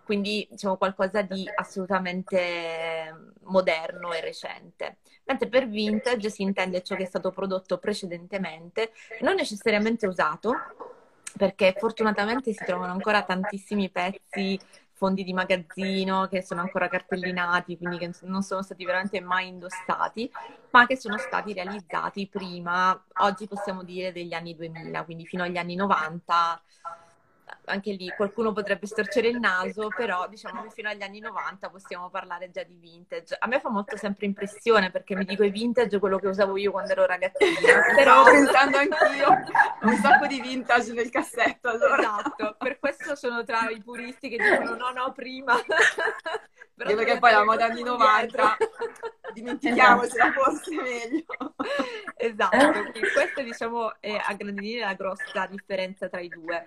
Speaker 4: quindi diciamo qualcosa di assolutamente moderno e recente. Mentre per vintage si intende ciò che è stato prodotto precedentemente, non necessariamente usato, perché fortunatamente si trovano ancora tantissimi pezzi fondi di magazzino che sono ancora cartellinati, quindi che non sono stati veramente mai indossati, ma che sono stati realizzati prima, oggi possiamo dire degli anni 2000, quindi fino agli anni 90 anche lì qualcuno potrebbe storcere il naso, però diciamo che fino agli anni 90 possiamo parlare già di vintage. A me fa molto sempre impressione perché mi dico i vintage quello che usavo io quando ero ragazzina.
Speaker 2: Però pensando anch'io, un sacco di vintage nel cassetto allora.
Speaker 4: Esatto, per questo sono tra i puristi che dicono no, no, prima.
Speaker 2: Però perché poi la moda anni 90 dimentichiamocela forse meglio.
Speaker 4: Esatto, questa diciamo è a grandi linee la grossa differenza tra i due.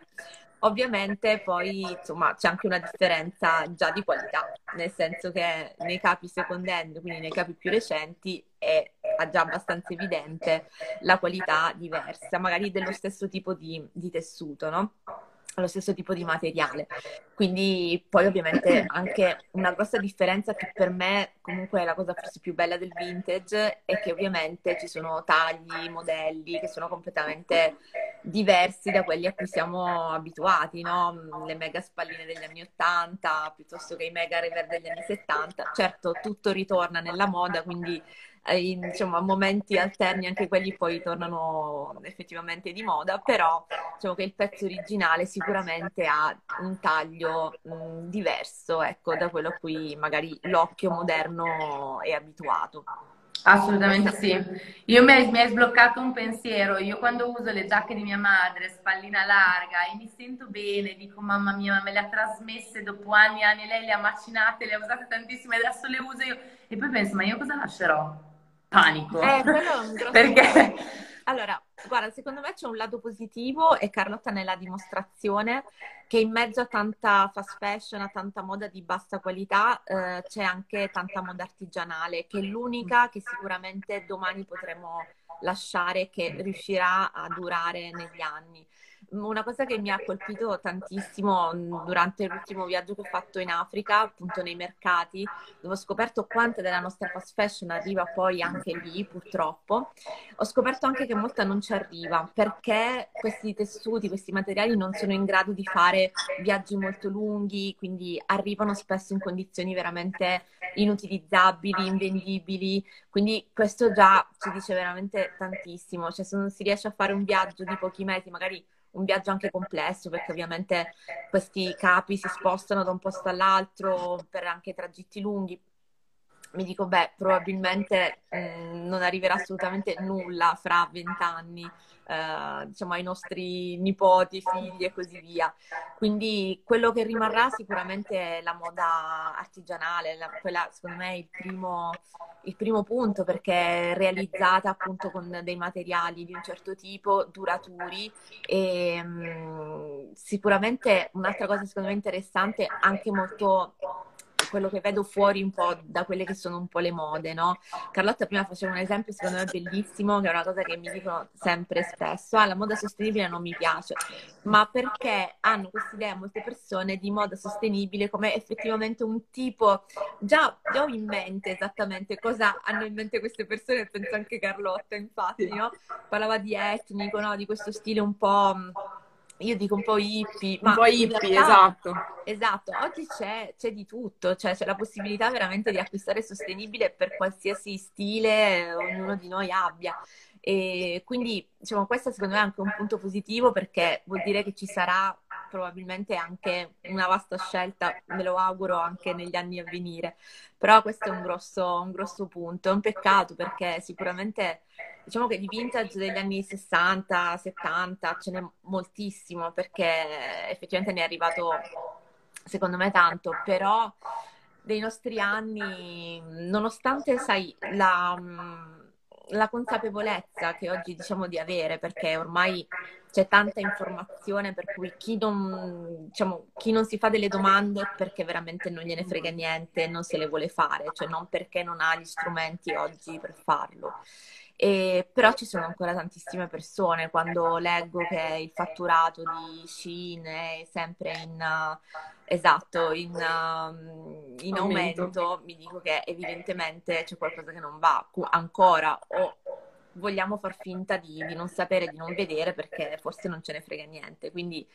Speaker 4: Ovviamente poi insomma c'è anche una differenza già di qualità, nel senso che nei capi second hand, quindi nei capi più recenti, è già abbastanza evidente la qualità diversa, magari dello stesso tipo di, di tessuto, no? Lo stesso tipo di materiale. Quindi poi ovviamente anche una grossa differenza che per me comunque è la cosa forse più bella del vintage è che ovviamente ci sono tagli, modelli che sono completamente diversi da quelli a cui siamo abituati, no? Le mega spalline degli anni 80 piuttosto che i mega rever degli anni 70. Certo, tutto ritorna nella moda, quindi in, diciamo, a momenti alterni anche quelli poi tornano effettivamente di moda, però diciamo che il pezzo originale sicuramente ha un taglio mh, diverso ecco, da quello a cui magari l'occhio moderno è abituato.
Speaker 1: Assolutamente sì. Io mi hai, sbloccato un pensiero. Io quando uso le giacche di mia madre, spallina larga, e mi sento bene, dico mamma mia, me le ha trasmesse dopo anni e anni, lei le ha macinate, le ha usate tantissime, adesso le uso io. E poi penso, ma io cosa lascerò? Panico.
Speaker 4: Eh, quello è un grosso Perché? Allora, guarda, secondo me c'è un lato positivo e Carlotta nella dimostrazione che in mezzo a tanta fast fashion, a tanta moda di bassa qualità, eh, c'è anche tanta moda artigianale, che è l'unica che sicuramente domani potremo lasciare, che riuscirà a durare negli anni. Una cosa che mi ha colpito tantissimo mm, durante l'ultimo viaggio che ho fatto in Africa, appunto nei mercati, dove ho scoperto quanta della nostra fast fashion arriva poi anche lì, purtroppo, ho scoperto anche che molta non ci arriva perché questi tessuti, questi materiali non sono in grado di fare viaggi molto lunghi, quindi arrivano spesso in condizioni veramente inutilizzabili, invendibili, quindi questo già ci dice veramente tantissimo, cioè se non si riesce a fare un viaggio di pochi mesi, magari un viaggio anche complesso perché ovviamente questi capi si spostano da un posto all'altro per anche tragitti lunghi. Mi dico, beh, probabilmente mh, mm, non arriverà assolutamente nulla fra vent'anni eh, diciamo, ai nostri nipoti, figli e così via. Quindi quello che rimarrà sicuramente è la moda artigianale, la, quella secondo me è il primo, il primo punto perché è realizzata appunto con dei materiali di un certo tipo, duraturi e mh, mm, sicuramente un'altra cosa secondo me interessante, anche molto quello che vedo fuori un po' da quelle che sono un po' le mode, no? Carlotta prima faceva un esempio secondo me bellissimo, che è una cosa che mi dicono sempre spesso, ah, la moda sostenibile non mi piace, ma perché hanno questa idea molte persone di moda sostenibile come effettivamente un tipo, già, già ho in mente esattamente cosa hanno in mente queste persone, penso anche Carlotta infatti, no? Parlava di etnico, no? Di questo stile un po' io dico un po' hippie,
Speaker 2: un po' hippie, esatto.
Speaker 4: Esatto, oggi c'è, c'è, di tutto, cioè c'è la possibilità veramente di acquistare sostenibile per qualsiasi stile ognuno di noi abbia. E quindi, diciamo, questo secondo me è anche un punto positivo perché vuol dire che ci sarà probabilmente anche una vasta scelta, me lo auguro anche negli anni a venire. Però questo è un grosso, un grosso punto, è un peccato perché sicuramente diciamo che di vintage degli anni 60, 70 ce n'è moltissimo perché effettivamente ne è arrivato secondo me tanto, però dei nostri anni, nonostante, sai, la, la consapevolezza che oggi diciamo di avere, perché ormai c'è tanta informazione per cui chi non, diciamo, chi non si fa delle domande è perché veramente non gliene frega niente, non se le vuole fare, cioè non perché non ha gli strumenti oggi per farlo. E, però ci sono ancora tantissime persone. Quando leggo che il fatturato di Shein è sempre in, esatto, in, uh, in aumento. aumento, mi dico che evidentemente c'è qualcosa che non va ancora o vogliamo far finta di, di non sapere, di non vedere perché forse non ce ne frega niente. Quindi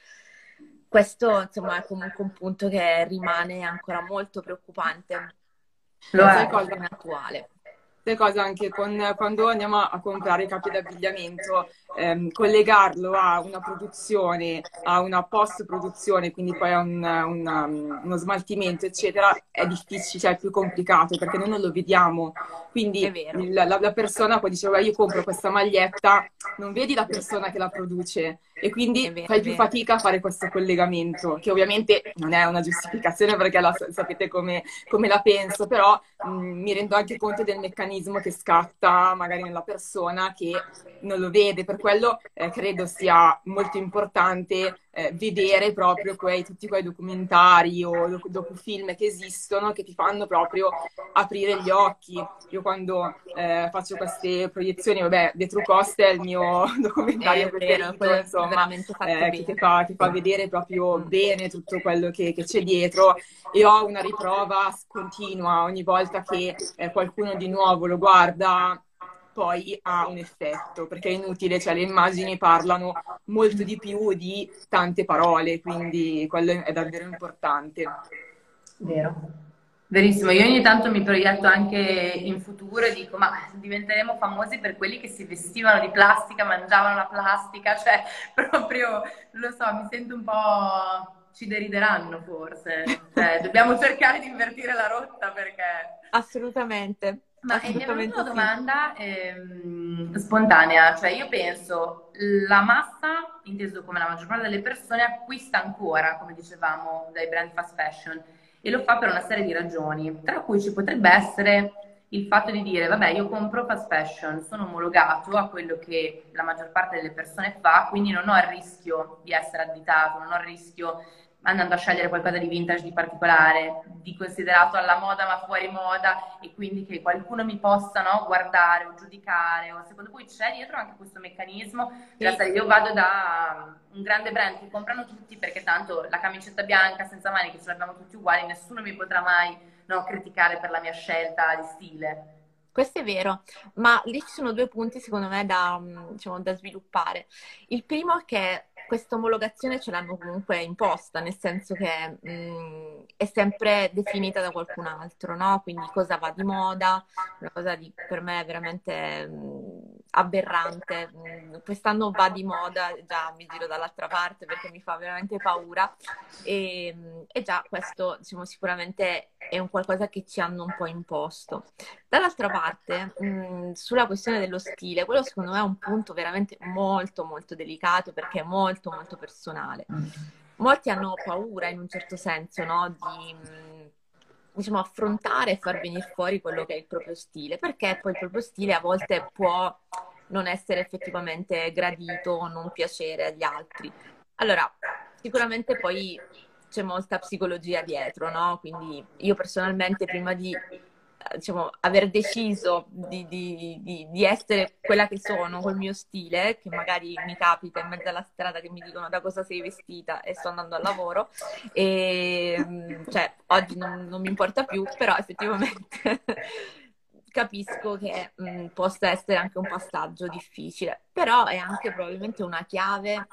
Speaker 4: questo insomma è comunque un punto che rimane ancora molto preoccupante.
Speaker 2: Lo è cosa attuale queste cose anche con, quando andiamo a, comprare i capi d'abbigliamento, ehm, collegarlo a una produzione, a una post-produzione, quindi poi a un, una, uno smaltimento, eccetera, è difficile, cioè è più complicato perché noi non lo vediamo. Quindi la, la, persona poi diceva io compro questa maglietta, non vedi la persona che la produce? E quindi vero, fai più fatica a fare questo collegamento, che ovviamente non è una giustificazione perché la, sapete come, come, la penso, però mh, mi rendo anche conto del meccanismo che scatta magari nella persona che non lo vede, per quello eh, credo sia molto importante eh, vedere proprio quei, tutti quei documentari o doc- docufilm che esistono che ti fanno proprio aprire gli occhi. Io quando eh, faccio queste proiezioni, vabbè, The True Cost è il mio documentario preferito, insomma, eh, che ti fa, ti fa, vedere proprio bene tutto quello che, che, c'è dietro. E ho una riprova continua ogni volta che eh, qualcuno di nuovo lo guarda poi ha un effetto, perché è inutile, cioè le immagini parlano molto di più di tante parole, quindi quello è davvero importante.
Speaker 1: Vero. Verissimo, io ogni tanto mi proietto anche in futuro e dico ma diventeremo famosi per quelli che si vestivano di plastica, mangiavano la plastica, cioè proprio, lo so, mi sento un po' ci derideranno forse, cioè, dobbiamo cercare di invertire la rotta perché...
Speaker 4: Assolutamente.
Speaker 1: Ma è veramente una domanda ehm, spontanea, cioè io penso la massa, inteso come la maggior parte delle persone, acquista ancora, come dicevamo, dai brand fast fashion e lo fa per una serie di ragioni, tra cui ci potrebbe essere il fatto di dire, vabbè, io compro fast fashion, sono omologato a quello che la maggior parte delle persone fa, quindi non ho il rischio di essere additato, non ho il rischio andando a scegliere qualcosa di vintage di particolare, di considerato alla moda ma fuori moda e quindi che qualcuno mi possa no, guardare o giudicare o secondo cui c'è dietro anche questo meccanismo. Cioè, se io vado da un grande brand che comprano tutti perché tanto la camicetta bianca senza maniche ce l'abbiamo tutti uguali nessuno mi potrà mai no, criticare per la mia scelta di stile
Speaker 4: questo è vero, ma lì ci sono due punti secondo me da, diciamo, da sviluppare. Il primo è che questa omologazione ce l'hanno comunque imposta, nel senso che mh, mm, è sempre definita da qualcun altro, no? Quindi cosa va di moda, una cosa di, per me veramente mh, mm, aberrante. Mm, quest'anno va di moda, già mi giro dall'altra parte perché mi fa veramente paura e, e già questo diciamo, sicuramente è un qualcosa che ci hanno un po' imposto. Dall'altra parte, mh, mm, sulla questione dello stile, quello secondo me è un punto veramente molto molto delicato perché è molto molto personale. Molti hanno paura in un certo senso no? di mm, diciamo, affrontare e far venire fuori quello che è il proprio stile, perché poi il proprio stile a volte può non essere effettivamente gradito o non piacere agli altri. Allora, sicuramente poi c'è molta psicologia dietro, no? Quindi io personalmente prima di diciamo, aver deciso di, di, di, di, essere quella che sono col mio stile, che magari mi capita in mezzo alla strada che mi dicono da cosa sei vestita e sto andando al lavoro, e mm, cioè oggi non, non mi importa più, però effettivamente capisco che mh, mm, possa essere anche un passaggio difficile, però è anche probabilmente una chiave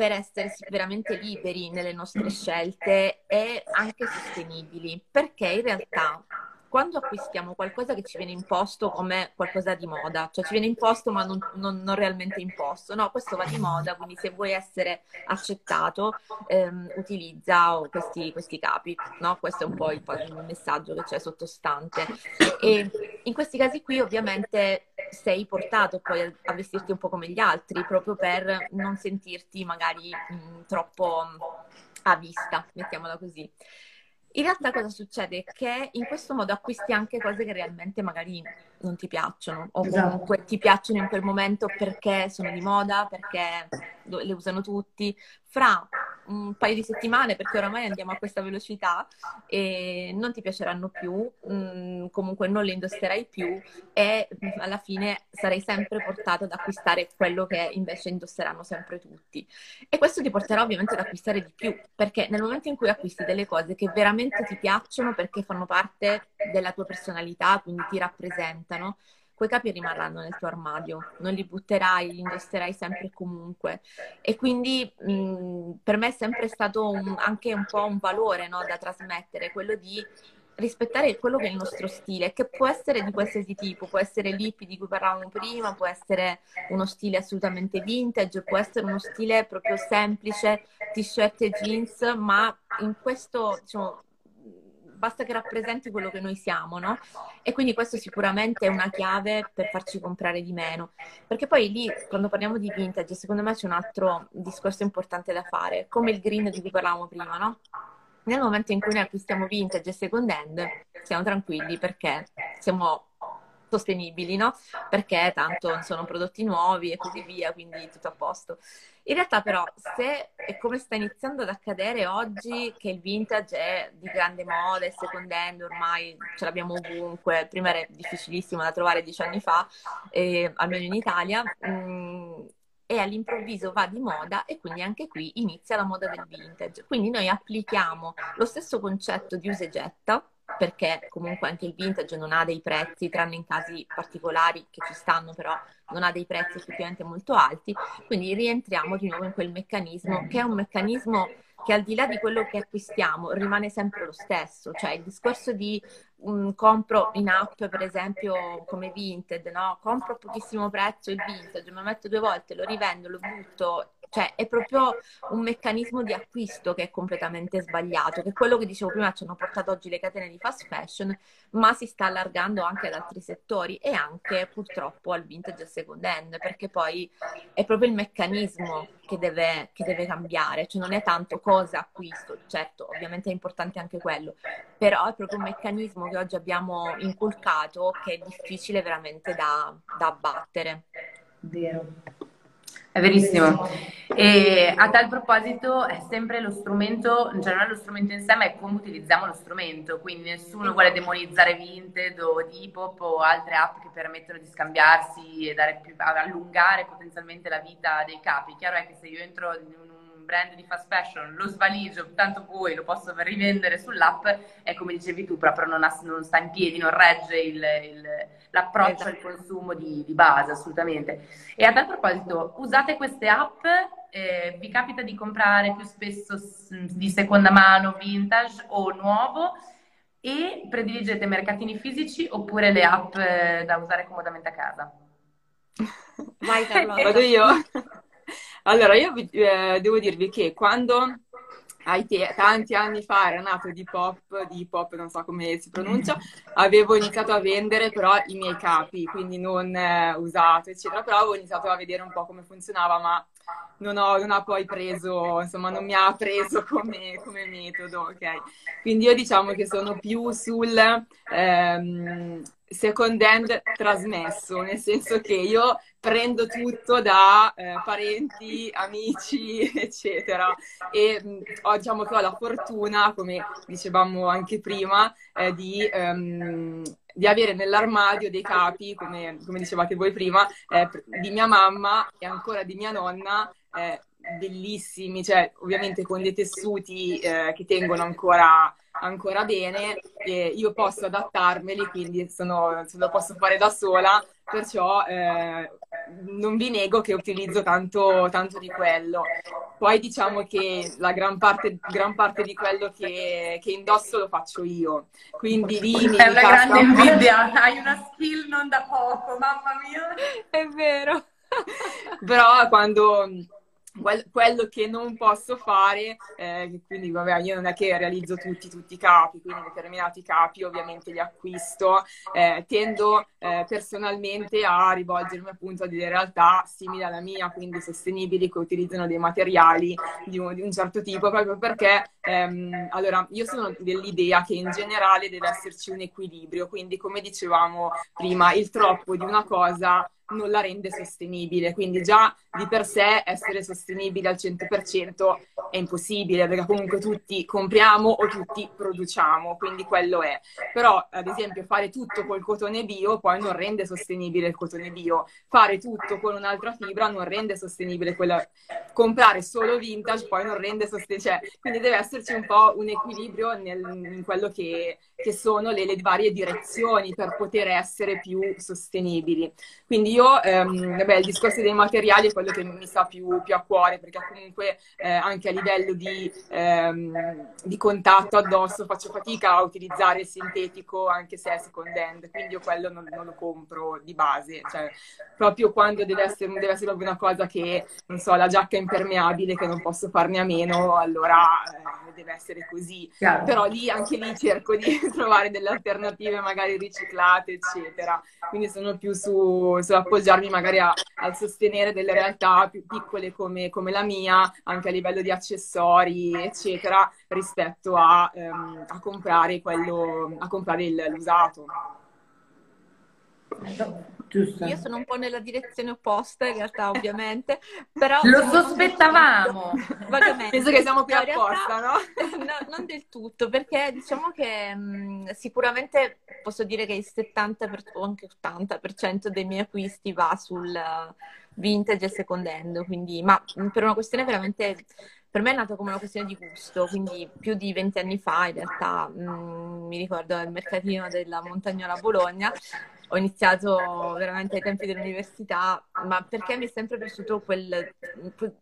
Speaker 4: per essere veramente liberi nelle nostre scelte e anche sostenibili, perché in realtà quando acquistiamo qualcosa che ci viene imposto come qualcosa di moda, cioè ci viene imposto ma non, non, non realmente imposto, no, questo va di moda, quindi se vuoi essere accettato ehm, utilizza questi, questi, capi, no? Questo è un po' il, il messaggio che c'è sottostante. E in questi casi qui ovviamente sei portato poi a, vestirti un po' come gli altri, proprio per non sentirti magari mh, troppo a vista, mettiamola così. In realtà cosa succede? Che in questo modo acquisti anche cose che realmente magari non ti piacciono o esatto. comunque ti piacciono in quel momento perché sono di moda, perché le usano tutti. Fra un paio di settimane, perché oramai andiamo a questa velocità e non ti piaceranno più, mh, mm, comunque non le indosserai più e alla fine sarai sempre portato ad acquistare quello che invece indosseranno sempre tutti. E questo ti porterà ovviamente ad acquistare di più, perché nel momento in cui acquisti delle cose che veramente ti piacciono perché fanno parte della tua personalità, quindi ti rappresentano, quei capi rimarranno nel tuo armadio, non li butterai, li indosserai sempre e comunque. E quindi mh, per me è sempre stato un, anche un po' un valore no, da trasmettere, quello di rispettare quello che è il nostro stile, che può essere di qualsiasi tipo, può essere l'hippie di cui parlavamo prima, può essere uno stile assolutamente vintage, può essere uno stile proprio semplice, t-shirt e jeans, ma in questo, diciamo, basta che rappresenti quello che noi siamo, no? E quindi questo sicuramente è una chiave per farci comprare di meno. Perché poi lì, quando parliamo di vintage, secondo me c'è un altro discorso importante da fare, come il green di cui parlavamo prima, no? Nel momento in cui noi acquistiamo vintage e second hand, siamo tranquilli perché siamo sostenibili, no? Perché tanto sono prodotti nuovi e così via, quindi tutto a posto. In realtà però, se è come sta iniziando ad accadere oggi, che il vintage è di grande moda, è second hand, ormai ce l'abbiamo ovunque, prima era difficilissimo da trovare dieci anni fa, eh, almeno in Italia, mh, mm, e all'improvviso va di moda e quindi anche qui inizia la moda del vintage. Quindi noi applichiamo lo stesso concetto di usa e getta, perché comunque anche il vintage non ha dei prezzi, tranne in casi particolari che ci stanno, però non ha dei prezzi effettivamente molto alti, quindi rientriamo di nuovo in quel meccanismo che è un meccanismo che al di là di quello che acquistiamo rimane sempre lo stesso, cioè il discorso di um, compro in app per esempio come Vinted, no? compro a pochissimo prezzo il vintage, mi metto due volte, lo rivendo, lo butto cioè è proprio un meccanismo di acquisto che è completamente sbagliato, che è quello che dicevo prima ci hanno portato oggi le catene di fast fashion, ma si sta allargando anche ad altri settori e anche purtroppo al vintage e second hand, perché poi è proprio il meccanismo che deve, che deve cambiare, cioè non è tanto cosa acquisto, certo ovviamente è importante anche quello, però è proprio un meccanismo che oggi abbiamo inculcato che è difficile veramente da, da abbattere.
Speaker 1: Vero. È verissimo. E a tal proposito è sempre lo strumento, cioè non è lo strumento in sé, ma è come utilizziamo lo strumento. Quindi nessuno vuole demonizzare Vinted o Depop o altre app che permettono di scambiarsi e più, allungare potenzialmente la vita dei capi. Chiaro è che se io entro in un brand di fast fashion, lo svaligio, tanto poi lo posso rivendere sull'app, è come dicevi tu, proprio non, ha, non sta in piedi, non regge il, il, l'approccio al consumo di, di, base, assolutamente. E a tal proposito, usate queste app, eh, vi capita di comprare più spesso di seconda mano, vintage o nuovo? E prediligete mercatini fisici oppure le app eh, da usare comodamente a casa?
Speaker 4: Vai Carlotta.
Speaker 2: Vado io? Allora, io eh, devo dirvi che quando tanti anni fa era nato di pop, di pop non so come si pronuncia, avevo iniziato a vendere però i miei capi, quindi non eh, usato, eccetera, però avevo iniziato a vedere un po' come funzionava, ma non, ho, non ha poi preso, insomma, non mi ha preso come, come, metodo, ok? Quindi io diciamo che sono più sul ehm, second hand trasmesso, nel senso che io prendo tutto da eh, parenti, amici, eccetera. E mh, ho, diciamo che ho la fortuna, come dicevamo anche prima, eh, di, um, di, avere nell'armadio dei capi, come, come dicevate voi prima, eh, di mia mamma e ancora di mia nonna, eh, bellissimi, cioè ovviamente con dei tessuti eh, che tengono ancora ancora bene e io posso adattarmeli, quindi sono, lo posso fare da sola, perciò eh, non vi nego che utilizzo tanto, tanto, di quello. Poi diciamo che la gran parte, gran parte di quello che, che, indosso lo faccio io, quindi lì mi
Speaker 1: È una grande invidia, hai una skill non da poco, mamma mia!
Speaker 4: È vero!
Speaker 2: Però quando quello che non posso fare, eh, quindi vabbè, io non è che realizzo tutti, tutti i capi, quindi determinati capi ovviamente li acquisto, eh, tendo eh, personalmente a rivolgermi appunto a delle realtà simili alla mia, quindi sostenibili, che utilizzano dei materiali di un, di un certo tipo, proprio perché ehm, allora io sono dell'idea che in generale deve esserci un equilibrio, quindi come dicevamo prima, il troppo di una cosa non la rende sostenibile. Quindi già di per sé essere sostenibile al 100% è impossibile, perché comunque tutti compriamo o tutti produciamo, quindi quello è. Però, ad esempio, fare tutto col cotone bio poi non rende sostenibile il cotone bio. Fare tutto con un'altra fibra non rende sostenibile quella... Comprare solo vintage poi non rende sostenibile. Cioè, quindi deve esserci un po' un equilibrio nel, in quello che, che sono le, le varie direzioni per poter essere più sostenibili. Quindi io, ehm, vabbè, il discorso dei materiali è quello che mi sta più, più a cuore, perché comunque eh, anche a livello di, ehm, di, contatto addosso faccio fatica a utilizzare il sintetico anche se è second hand, quindi io quello non, non lo compro di base, cioè proprio quando deve essere, deve essere una cosa che, non so, la giacca impermeabile che non posso farne a meno, allora eh, deve essere così. Chiaro. Però lì, anche lì cerco di trovare delle alternative magari riciclate, eccetera. Quindi sono più su, su appoggiarmi magari a, a, sostenere delle realtà più piccole come, come, la mia, anche a livello di accessori, eccetera, rispetto a, um, a comprare, quello, a comprare il, l'usato.
Speaker 4: Giusto. Io sono un po' nella direzione opposta, in realtà, ovviamente. Però
Speaker 1: Lo sospettavamo.
Speaker 2: Vagamente. Penso che siamo qui no, apposta, no?
Speaker 4: no? Non del tutto, perché diciamo che mh, sicuramente posso dire che il 70% o anche 80% dei miei acquisti va sul vintage e second hand, quindi, ma per una questione veramente per me è nato come una questione di gusto, quindi più di 20 anni fa in realtà mh, mi ricordo al mercatino della Montagnola Bologna ho iniziato veramente ai tempi dell'università, ma perché mi è sempre piaciuto quel,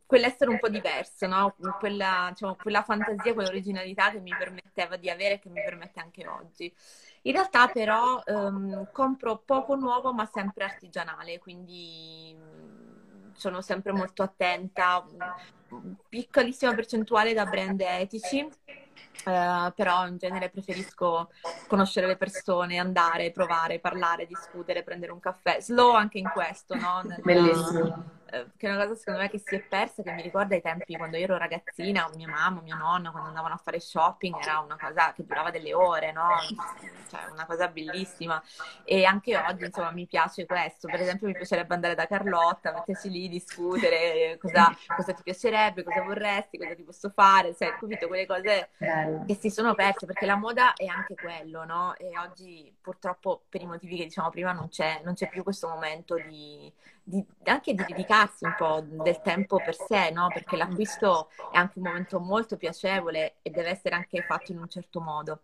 Speaker 4: quell'essere un po' diverso, no? quella, diciamo, quella fantasia, quell'originalità che mi permetteva di avere e che mi permette anche oggi. In realtà però um, compro poco nuovo ma sempre artigianale, quindi sono sempre molto attenta, piccolissima percentuale da brand etici Uh, però in genere preferisco conoscere le persone, andare, provare, parlare, discutere, prendere un caffè. Slow anche in questo, no?
Speaker 1: Nel, Bellissimo.
Speaker 4: Eh, che è una cosa secondo me che si è persa, che mi ricorda i tempi quando io ero ragazzina, mia mamma, mio nonno, quando andavano a fare shopping, era una cosa che durava delle ore, no? Cioè, una cosa bellissima. E anche oggi, insomma, mi piace questo. Per esempio, mi piacerebbe andare da Carlotta, mettersi lì, discutere cosa, cosa ti piacerebbe, cosa vorresti, cosa ti posso fare, cioè, capito? Quelle cose che si sono perse, perché la moda è anche quello, no? E oggi, purtroppo, per i motivi che diciamo prima, non c'è, non c'è più questo momento di di, anche di dedicarsi un po' del tempo per sé, no? Perché l'acquisto è anche un momento molto piacevole e deve essere anche fatto in un certo modo.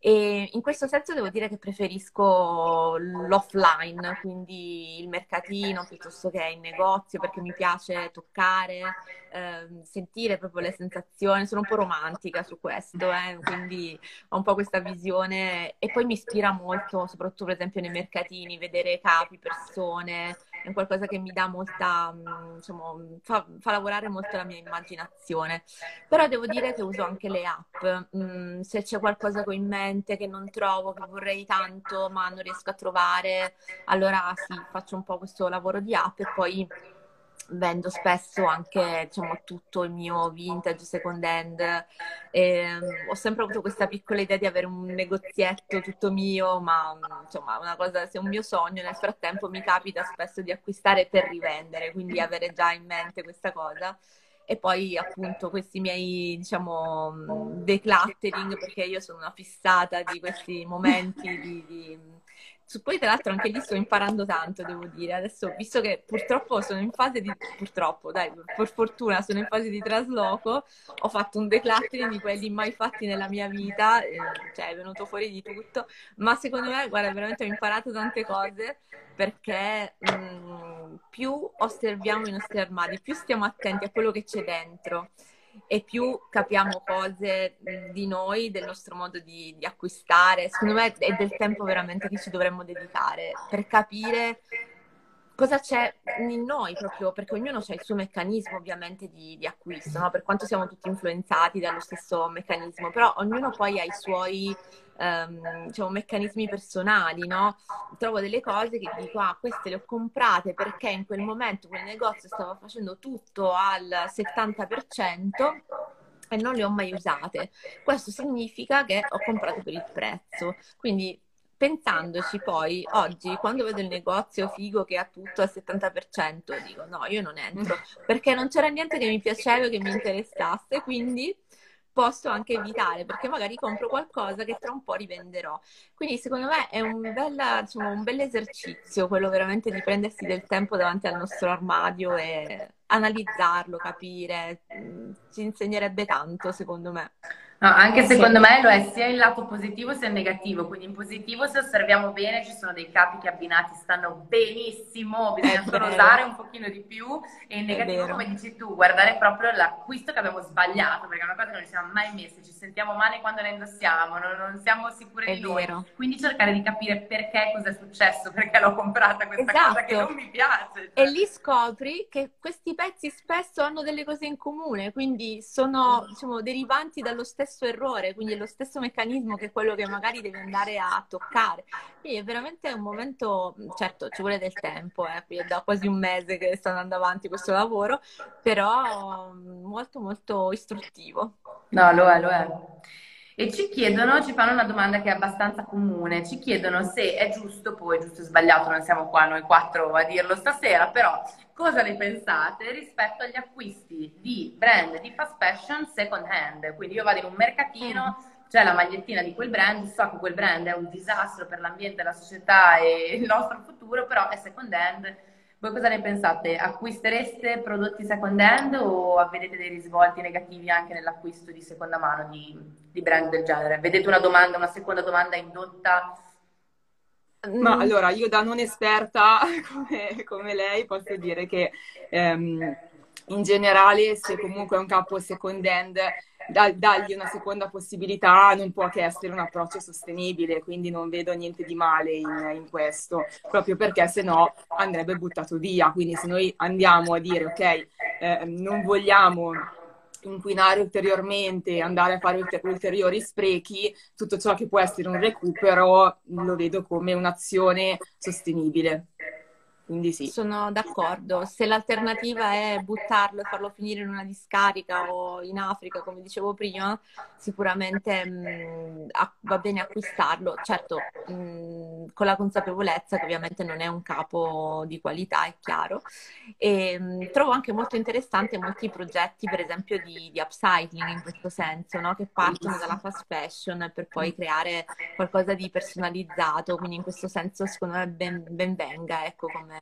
Speaker 4: E in questo senso devo dire che preferisco l'offline, quindi il mercatino piuttosto che il negozio, perché mi piace toccare, eh, sentire proprio le sensazioni. Sono un po' romantica su questo, eh? quindi ho un po' questa visione e poi mi ispira molto, soprattutto per esempio nei mercatini, vedere capi, persone, è qualcosa che mi dà molta, insomma, fa, fa, lavorare molto la mia immaginazione. Però devo dire che uso anche le app. Mm, se c'è qualcosa ho in mente che non trovo, che vorrei tanto, ma non riesco a trovare, allora sì, faccio un po' questo lavoro di app e poi vendo spesso anche diciamo, tutto il mio vintage second hand. E, um, ho sempre avuto questa piccola idea di avere un negozietto tutto mio, ma insomma, una cosa, se è un mio sogno, nel frattempo mi capita spesso di acquistare per rivendere, quindi avere già in mente questa cosa e poi appunto questi miei diciamo decluttering perché io sono una fissata di questi momenti di, di su poi tra l'altro anche lì sto imparando tanto, devo dire. Adesso, visto che purtroppo sono in fase di... purtroppo, dai, per fortuna sono in fase di trasloco, ho fatto un decluttering di quelli mai fatti nella mia vita, eh, cioè è venuto fuori di tutto, ma secondo me, guarda, veramente ho imparato tante cose perché mh, mm, più osserviamo i nostri armadi, più stiamo attenti a quello che c'è dentro e più capiamo cose di noi, del nostro modo di, di, acquistare. Secondo me è del tempo veramente che ci dovremmo dedicare per capire cosa c'è in noi proprio, perché ognuno ha il suo meccanismo ovviamente di, di acquisto, no? per quanto siamo tutti influenzati dallo stesso meccanismo, però ognuno poi ha i suoi ehm, diciamo, meccanismi personali, no? Trovo delle cose che dico, ah, queste le ho comprate perché in quel momento quel negozio stava facendo tutto al 70% e non le ho mai usate. Questo significa che ho comprato per il prezzo. Quindi pensandoci poi, oggi, quando vedo il negozio figo che ha tutto al 70%, dico no, io non entro, perché non c'era niente che mi piaceva, che mi interessasse, quindi posso anche evitare perché magari compro qualcosa che tra un po' rivenderò. Quindi secondo me è un bel, diciamo, un bel esercizio quello veramente di prendersi del tempo davanti al nostro armadio e analizzarlo, capire, mm, ci insegnerebbe tanto secondo me.
Speaker 1: No, anche secondo me lo è sia il lato positivo sia il negativo, quindi in positivo se osserviamo bene ci sono dei capi che abbinati stanno benissimo, bisogna solo usare un pochino di più. E in negativo come dici tu, guardare proprio l'acquisto che abbiamo sbagliato, perché è una cosa che non ci siamo mai messe, ci sentiamo male quando la indossiamo, non, non siamo sicure è di vero. noi, quindi cercare di capire perché cosa è successo, perché l'ho comprata questa esatto. cosa che non mi piace.
Speaker 4: E lì scopri che questi pezzi spesso hanno delle cose in comune, quindi sono diciamo, derivanti dallo stesso stesso errore, quindi è lo stesso meccanismo che quello che magari devi andare a toccare. Quindi è veramente un momento, certo ci vuole del tempo, eh, è da quasi un mese che sta andando avanti questo lavoro, però molto molto istruttivo.
Speaker 1: No, lo è, lo è. E ci chiedono, ci fanno una domanda che è abbastanza comune, ci chiedono se è giusto, poi giusto o sbagliato, non siamo qua noi quattro a dirlo stasera, però cosa ne pensate rispetto agli acquisti di brand di fast fashion second hand? Quindi io vado in un mercatino, c'è la magliettina di quel brand, so che quel brand è un disastro per l'ambiente, la società e il nostro futuro, però è second hand voi cosa ne pensate? Acquistereste prodotti second hand o vedete dei risvolti negativi anche nell'acquisto di seconda mano di, di brand del genere? Vedete una domanda, una seconda domanda indotta?
Speaker 2: Ma allora, io da non esperta come, come lei posso dire che ehm, in generale se comunque è un capo second hand da, dargli una seconda possibilità non può che essere un approccio sostenibile, quindi non vedo niente di male in, in questo, proprio perché se no andrebbe buttato via. Quindi se noi andiamo a dire ok, eh, non vogliamo inquinare ulteriormente, andare a fare ulteriori sprechi, tutto ciò che può essere un recupero lo vedo come un'azione sostenibile. Quindi sì.
Speaker 4: Sono d'accordo. Se l'alternativa è buttarlo e farlo finire in una discarica o in Africa, come dicevo prima, sicuramente mh, mm, va bene acquistarlo. Certo, mh, mm, con la consapevolezza che ovviamente non è un capo di qualità, è chiaro. E, mh, mm, trovo anche molto interessante molti progetti, per esempio, di, di upcycling in questo senso, no? che partono dalla fast fashion per poi creare qualcosa di personalizzato. Quindi in questo senso, secondo me, ben, ben venga, ecco, come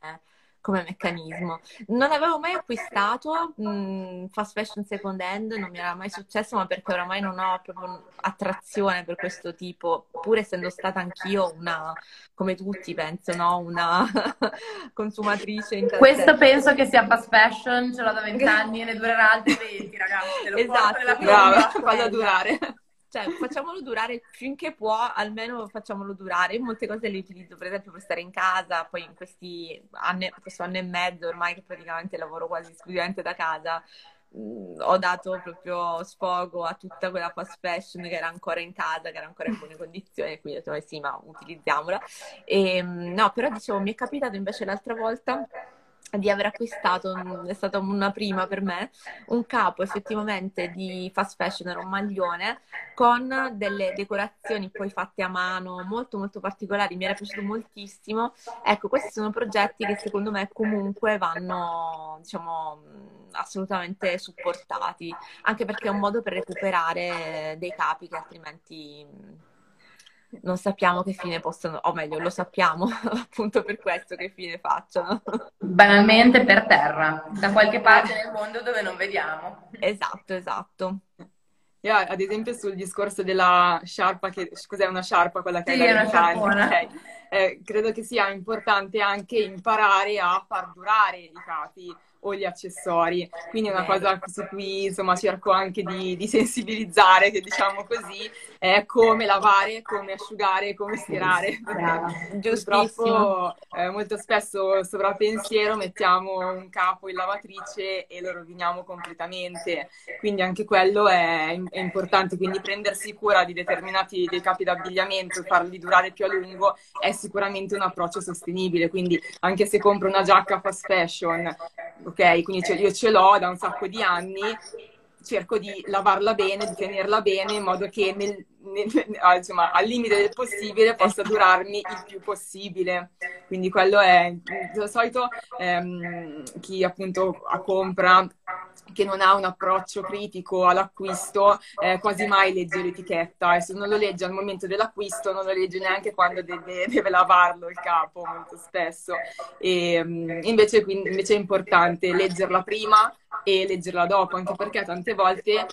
Speaker 4: come, meccanismo. Non avevo mai acquistato mh, mm, fast fashion second hand, non mi era mai successo, ma perché oramai non ho proprio attrazione per questo tipo, pur essendo stata anch'io una, come tutti penso, no? una consumatrice in
Speaker 1: Questo penso che sia fast fashion, ce l'ho da vent'anni e ne durerà altri 20, ragazzi.
Speaker 2: esatto, brava, fallo durare.
Speaker 4: Cioè facciamolo durare finché può, almeno facciamolo durare. Io molte cose le utilizzo, per esempio, per stare in casa, poi in questi anni, questo anno e mezzo ormai che praticamente lavoro quasi esclusivamente da casa, mm, ho dato proprio sfogo a tutta quella fast fashion che era ancora in casa, che era ancora in buone condizioni, quindi ho detto, sì, ma utilizziamola. E, mm, no, però dicevo, mi è capitato invece l'altra volta di aver acquistato, è stata una prima per me, un capo effettivamente di fast fashion, era un maglione con delle decorazioni poi fatte a mano molto molto particolari, mi era piaciuto moltissimo. Ecco, questi sono progetti che secondo me comunque vanno, diciamo, assolutamente supportati, anche perché è un modo per recuperare dei capi che altrimenti non sappiamo che fine possono, o meglio, lo sappiamo appunto per questo che fine facciano.
Speaker 1: Banalmente per terra, da qualche parte nel mondo dove non vediamo.
Speaker 4: Esatto, esatto.
Speaker 2: Io, ad esempio, sul discorso della sciarpa, che cos'è una sciarpa quella che
Speaker 1: sì, è una sciarpona.
Speaker 2: Okay. Eh, credo che sia importante anche imparare a far durare i capi o gli accessori. Quindi è una cosa su cui insomma cerco anche di, di sensibilizzare, che diciamo così, è come lavare, come asciugare, come stirare. Purtroppo eh, molto spesso sovrappensiero mettiamo un capo in lavatrice e lo roviniamo completamente. Quindi anche quello è, è importante. Quindi prendersi cura di determinati dei capi d'abbigliamento e farli durare più a lungo è sicuramente un approccio sostenibile. Quindi anche se compro una giacca fast fashion ok? Quindi io ce l'ho da un sacco di anni, cerco di lavarla bene, di tenerla bene in modo che nel, nel, ah, insomma, al limite del possibile possa durarmi il più possibile. Quindi quello è, di solito ehm, chi appunto compra che non ha un approccio critico all'acquisto eh, quasi mai legge l'etichetta. E se non lo legge al momento dell'acquisto non lo legge neanche quando deve, deve lavarlo il capo molto spesso. E, mm, invece, quindi, invece è importante leggerla prima e leggerla dopo, anche perché tante volte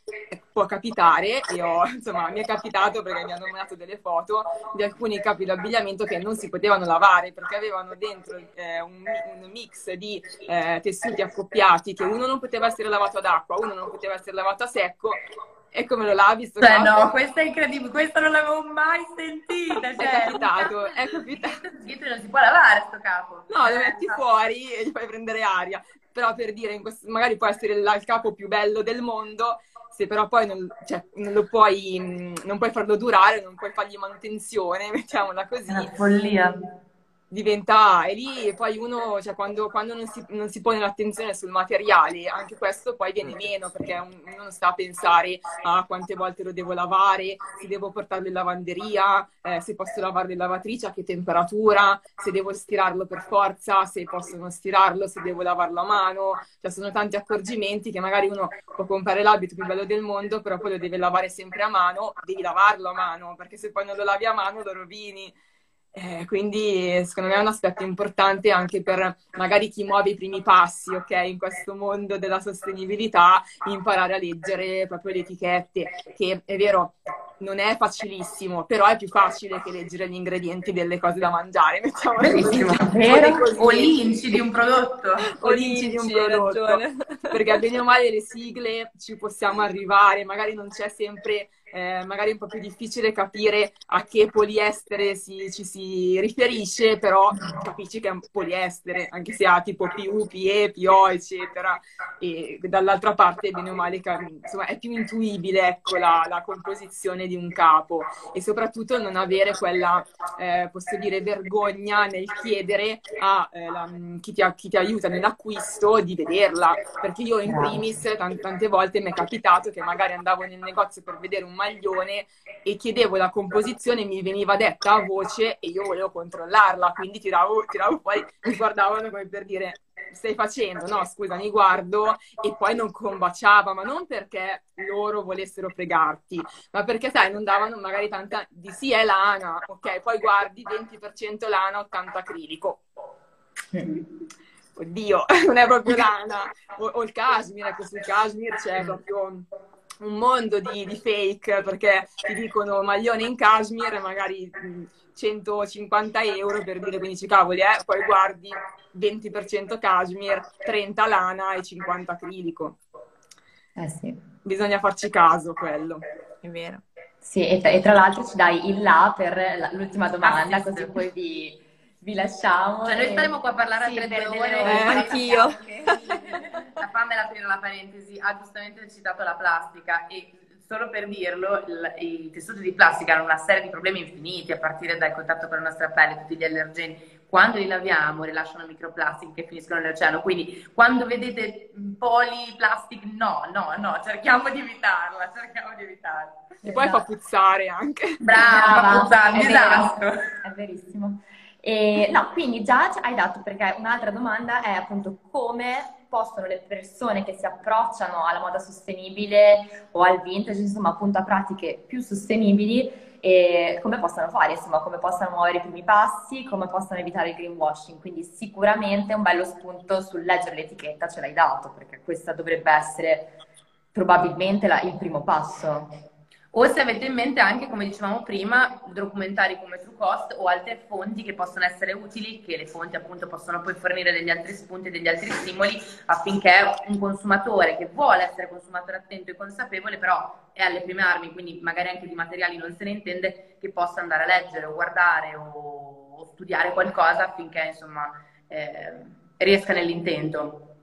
Speaker 2: può capitare, e ho, insomma, mi è capitato perché mi hanno mandato delle foto di alcuni capi d'abbigliamento che non si potevano lavare perché avevano dentro eh, un, un, mix di eh, tessuti accoppiati che uno non poteva essere lavato ad acqua, uno non poteva essere lavato a secco e come lo lavi sto
Speaker 1: cioè, no, questa è incredibile, questa non l'avevo mai sentita. Cioè,
Speaker 2: è capitato, è capitato.
Speaker 1: non si può lavare sto capo.
Speaker 2: No, lo metti fuori e gli fai prendere aria però per dire, questo, magari può essere il, il capo più bello del mondo, se però poi non, cioè, non, puoi, non puoi farlo durare, non puoi fargli manutenzione, mettiamola così. È
Speaker 1: una follia
Speaker 2: diventa, e lì poi uno, cioè quando, quando non, si, non, si, pone l'attenzione sul materiale, anche questo poi viene meno, perché uno non sta a pensare a ah, quante volte lo devo lavare, se devo portarlo in lavanderia, eh, se posso lavarlo in lavatrice, a che temperatura, se devo stirarlo per forza, se posso non stirarlo, se devo lavarlo a mano, cioè sono tanti accorgimenti che magari uno può comprare l'abito più bello del mondo, però poi lo deve lavare sempre a mano, devi lavarlo a mano, perché se poi non lo lavi a mano lo rovini. Eh, quindi secondo me è un aspetto importante anche per magari chi muove i primi passi, ok, in questo mondo della sostenibilità, imparare a leggere proprio le etichette, che è vero, non è facilissimo, però è più facile che leggere gli ingredienti delle cose da mangiare,
Speaker 1: mettiamo o l'inci di un prodotto.
Speaker 2: O l'inci di un prodotto. Perché bene o male le sigle ci possiamo arrivare, magari non c'è sempre eh, magari un po' più difficile capire a che poliestere si, ci si riferisce, però capisci che è un poliestere, anche se ha tipo PU, PE, PO, eccetera. E dall'altra parte, bene o male, insomma, è più intuibile ecco, la, la composizione di un capo e soprattutto non avere quella, eh, posso dire, vergogna nel chiedere a eh, la, chi, ti, chi, ti, aiuta nell'acquisto di vederla, perché io in primis tante, tante volte mi è capitato che magari andavo nel negozio per vedere un maglione e chiedevo la composizione, mi veniva detta a voce e io volevo controllarla, quindi tiravo, tiravo fuori, mi guardavano come per dire stai facendo? No, scusa, mi guardo e poi non combaciava, ma non perché loro volessero fregarti, ma perché sai, non davano magari tanta di sì è lana, ok, poi guardi 20% lana, 80 acrilico. Oddio, non è proprio lana. O, o il cashmere, ecco, sul cashmere c'è proprio un mondo di, di, fake perché ti dicono maglione in cashmere magari 150 euro per dire 15 cavoli eh? poi guardi 20% cashmere 30 lana e 50 acrilico
Speaker 3: eh sì.
Speaker 2: bisogna farci caso quello
Speaker 4: è vero
Speaker 3: Sì, e tra, e tra l'altro ci dai il là per l'ultima domanda, ah, sì, così sì. poi vi, vi lasciamo.
Speaker 1: Cioè, noi staremo qua a parlare sì, altre due ore.
Speaker 2: Eh, anch'io.
Speaker 1: La fammela aprire la parentesi. Ha giustamente citato la plastica e solo per dirlo, il, i tessuti di plastica hanno una serie di problemi infiniti, a partire dal contatto con la nostra pelle, tutti gli allergeni. Quando li laviamo rilasciano microplastiche che finiscono nell'oceano, quindi quando vedete poliplastic, no, no, no, cerchiamo di evitarla, cerchiamo di evitarla.
Speaker 2: E poi fa puzzare anche.
Speaker 1: Brava, fa puzzare, disastro.
Speaker 3: È verissimo. E, no, quindi già hai dato, perché un'altra domanda è appunto come possono le persone che si approcciano alla moda sostenibile o al vintage, insomma appunto a pratiche più sostenibili, e come possono fare, insomma come possono muovere i primi passi, come possono evitare il greenwashing. Quindi sicuramente un bello spunto sul leggere l'etichetta ce l'hai dato, perché questa dovrebbe essere probabilmente la, il primo passo.
Speaker 1: O se avete in mente anche, come dicevamo prima, documentari come True Cost o altre fonti che possono essere utili, che le fonti appunto possono poi fornire degli altri spunti, degli altri stimoli affinché un consumatore che vuole essere consumatore attento e consapevole, però è alle prime armi, quindi magari anche di materiali non se ne intende, che possa andare a leggere o guardare o, o studiare qualcosa affinché insomma eh, riesca nell'intento.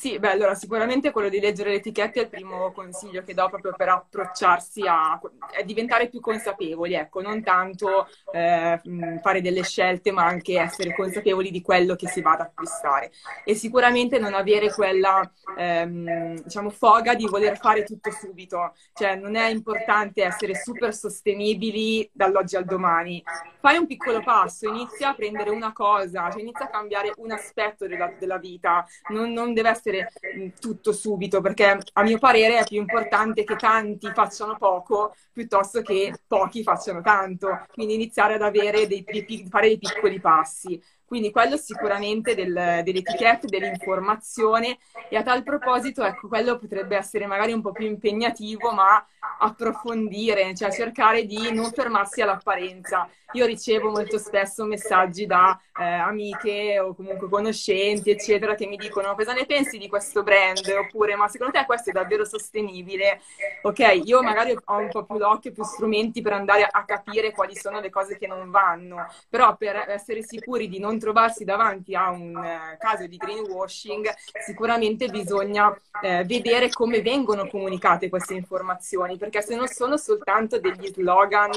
Speaker 2: Sì, beh, allora sicuramente quello di leggere le etichette è il primo consiglio che do proprio per approcciarsi a, a diventare più consapevoli, ecco, non tanto eh, fare delle scelte, ma anche essere consapevoli di quello che si va ad acquistare. E sicuramente non avere quella, ehm, diciamo, foga di voler fare tutto subito. Cioè, non è importante essere super sostenibili dall'oggi al domani. Fai un piccolo passo, inizia a prendere una cosa, cioè inizia a cambiare un aspetto della, della vita. Non, non deve essere essere mm, tutto subito, perché a mio parere è più importante che tanti facciano poco piuttosto che pochi facciano tanto. Quindi iniziare ad avere dei, dei, fare dei piccoli passi. Quindi quello sicuramente del, dell'etichetta, dell'informazione e a tal proposito, ecco, quello potrebbe essere magari un po' più impegnativo, ma approfondire, cioè cercare di non fermarsi all'apparenza. Io ricevo molto spesso messaggi da eh, amiche o comunque conoscenti, eccetera, che mi dicono cosa ne pensi di questo brand? Oppure ma secondo te questo è davvero sostenibile? Ok, io magari ho un po' più l'occhio, più strumenti per andare a capire quali sono le cose che non vanno, però per essere sicuri di non trovarsi davanti a un eh, caso di greenwashing, sicuramente bisogna eh, vedere come vengono comunicate queste informazioni, perché se non sono soltanto degli slogan,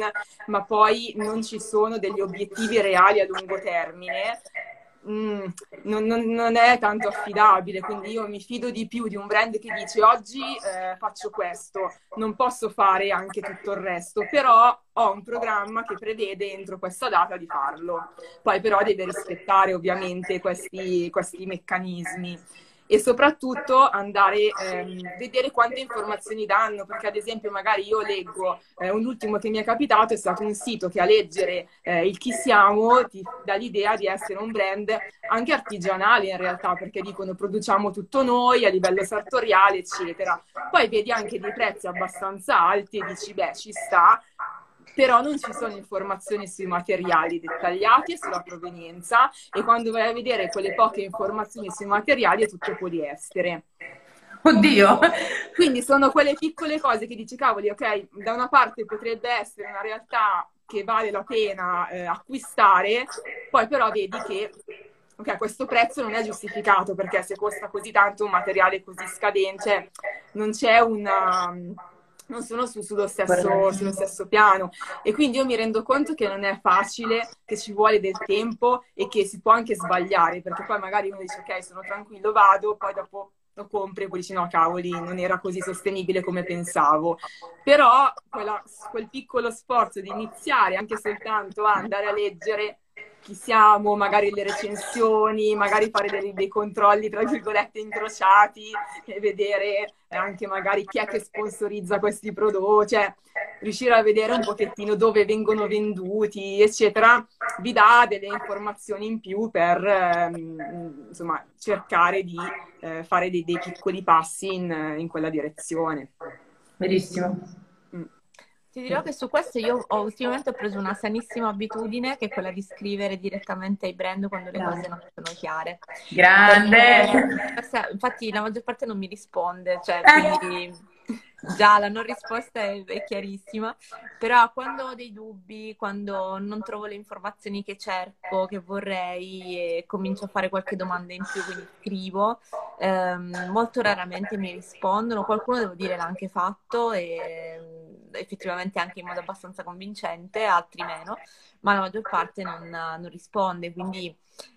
Speaker 2: ma poi non ci sono degli obiettivi reali a lungo termine, Mm, non, non, non, è tanto affidabile, quindi io mi fido di più di un brand che dice oggi eh, faccio questo, non posso fare anche tutto il resto, però ho un programma che prevede entro questa data di farlo. Poi però deve rispettare ovviamente questi, questi meccanismi e soprattutto andare a ehm, vedere quante informazioni danno, perché ad esempio magari io leggo, eh, un ultimo che mi è capitato è stato un sito che a leggere eh, il chi siamo ti dà l'idea di essere un brand anche artigianale in realtà, perché dicono produciamo tutto noi a livello sartoriale, eccetera. Poi vedi anche dei prezzi abbastanza alti e dici, beh, ci sta, però non ci sono informazioni sui materiali dettagliati e sulla provenienza e quando vai a vedere quelle poche informazioni sui materiali è tutto poliestere.
Speaker 1: Oddio!
Speaker 2: Quindi sono quelle piccole cose che dici, cavoli, ok, da una parte potrebbe essere una realtà che vale la pena eh, acquistare, poi però vedi che ok, questo prezzo non è giustificato perché se costa così tanto un materiale così scadente, non c'è una non sono su, sullo, stesso, sullo, stesso, piano. E quindi io mi rendo conto che non è facile, che ci vuole del tempo e che si può anche sbagliare perché poi magari uno dice ok sono tranquillo vado, poi dopo lo compri e poi dici no cavoli non era così sostenibile come pensavo però quella, quel piccolo sforzo di iniziare anche soltanto a andare a leggere chi siamo, magari le recensioni, magari fare dei, dei controlli tra virgolette incrociati e vedere anche magari chi è che sponsorizza questi prodotti, cioè riuscire a vedere un pochettino dove vengono venduti, eccetera, vi dà delle informazioni in più per ehm, insomma cercare di eh, fare dei, dei, piccoli passi in, in quella direzione.
Speaker 1: Benissimo.
Speaker 4: Ti dirò che su questo io ho ultimamente preso una sanissima abitudine che è quella di scrivere direttamente ai brand quando le cose non sono chiare.
Speaker 1: Grande!
Speaker 4: Perché, infatti la maggior parte non mi risponde, cioè quindi Già, la non risposta è, è, chiarissima, però quando ho dei dubbi, quando non trovo le informazioni che cerco, che vorrei e comincio a fare qualche domanda in più, quindi scrivo, ehm, molto raramente mi rispondono, qualcuno devo dire l'ha anche fatto e effettivamente anche in modo abbastanza convincente, altri meno, ma la maggior parte non, non risponde, quindi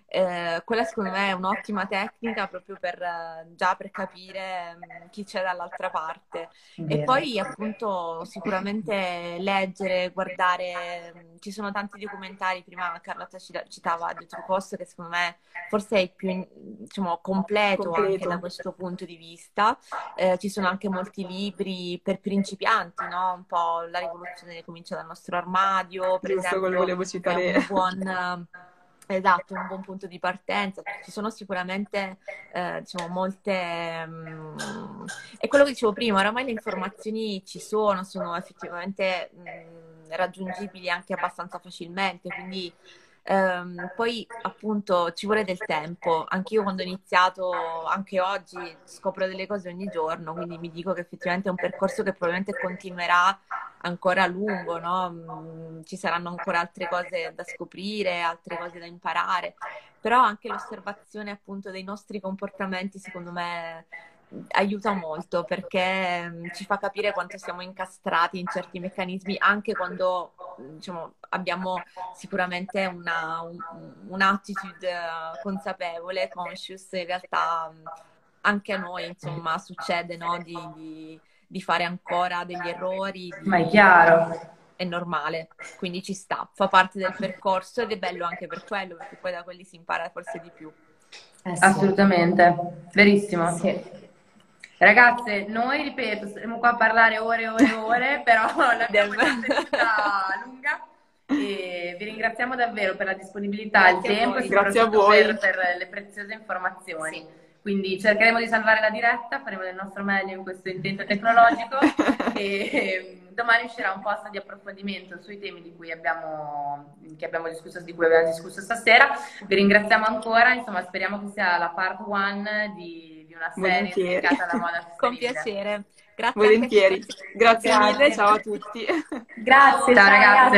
Speaker 4: eh, quella secondo me è un'ottima tecnica proprio per già per capire um, chi c'è dall'altra parte. Vero. E poi appunto sicuramente leggere, guardare, um, ci sono tanti documentari, prima Carlotta citava The True Cost che secondo me forse è il più diciamo, completo, completo. anche da questo punto di vista. Eh, ci sono anche molti libri per principianti, no? Un po' la rivoluzione comincia dal nostro armadio, per Giusto, esempio, volevo citare. È un buon Esatto, un buon punto di partenza. Ci sono sicuramente eh, diciamo, molte. Um, è quello che dicevo prima, oramai le informazioni ci sono, sono effettivamente um, raggiungibili anche abbastanza facilmente, quindi Um, poi appunto ci vuole del tempo, anch'io quando ho iniziato, anche oggi, scopro delle cose ogni giorno, quindi mi dico che effettivamente è un percorso che probabilmente continuerà ancora a lungo, no? Mm, ci saranno ancora altre cose da scoprire, altre cose da imparare, però anche l'osservazione appunto dei nostri comportamenti secondo me aiuta molto perché mm, ci fa capire quanto siamo incastrati in certi meccanismi anche quando diciamo, abbiamo sicuramente una, un, un'attitude consapevole, conscious, in realtà mm, anche a noi insomma succede no? di, di, di, fare ancora degli errori. Di,
Speaker 1: Ma è chiaro.
Speaker 4: È normale, quindi ci sta, fa parte del percorso ed è bello anche per quello, perché poi da quelli si impara forse di più.
Speaker 1: Eh sì. Assolutamente, verissimo. Sì. Ragazze, noi ripeto, saremo qua a parlare ore e ore e ore, però l'abbiamo già lunga. E vi ringraziamo davvero per la disponibilità, il tempo e
Speaker 2: Grazie a voi.
Speaker 1: Per, per, le preziose informazioni. Sì. Quindi cercheremo di salvare la diretta, faremo del nostro meglio in questo intento tecnologico e domani uscirà un post di approfondimento sui temi di cui abbiamo, abbiamo discusso, di cui abbiamo discusso stasera. Vi ringraziamo ancora, insomma speriamo che sia la part one di una serie dedicata alla moda
Speaker 4: Con piacere.
Speaker 2: Grazie. Volentieri. Grazie, Grazie mille, ciao a tutti.
Speaker 1: Grazie, ciao, ciao ragazze.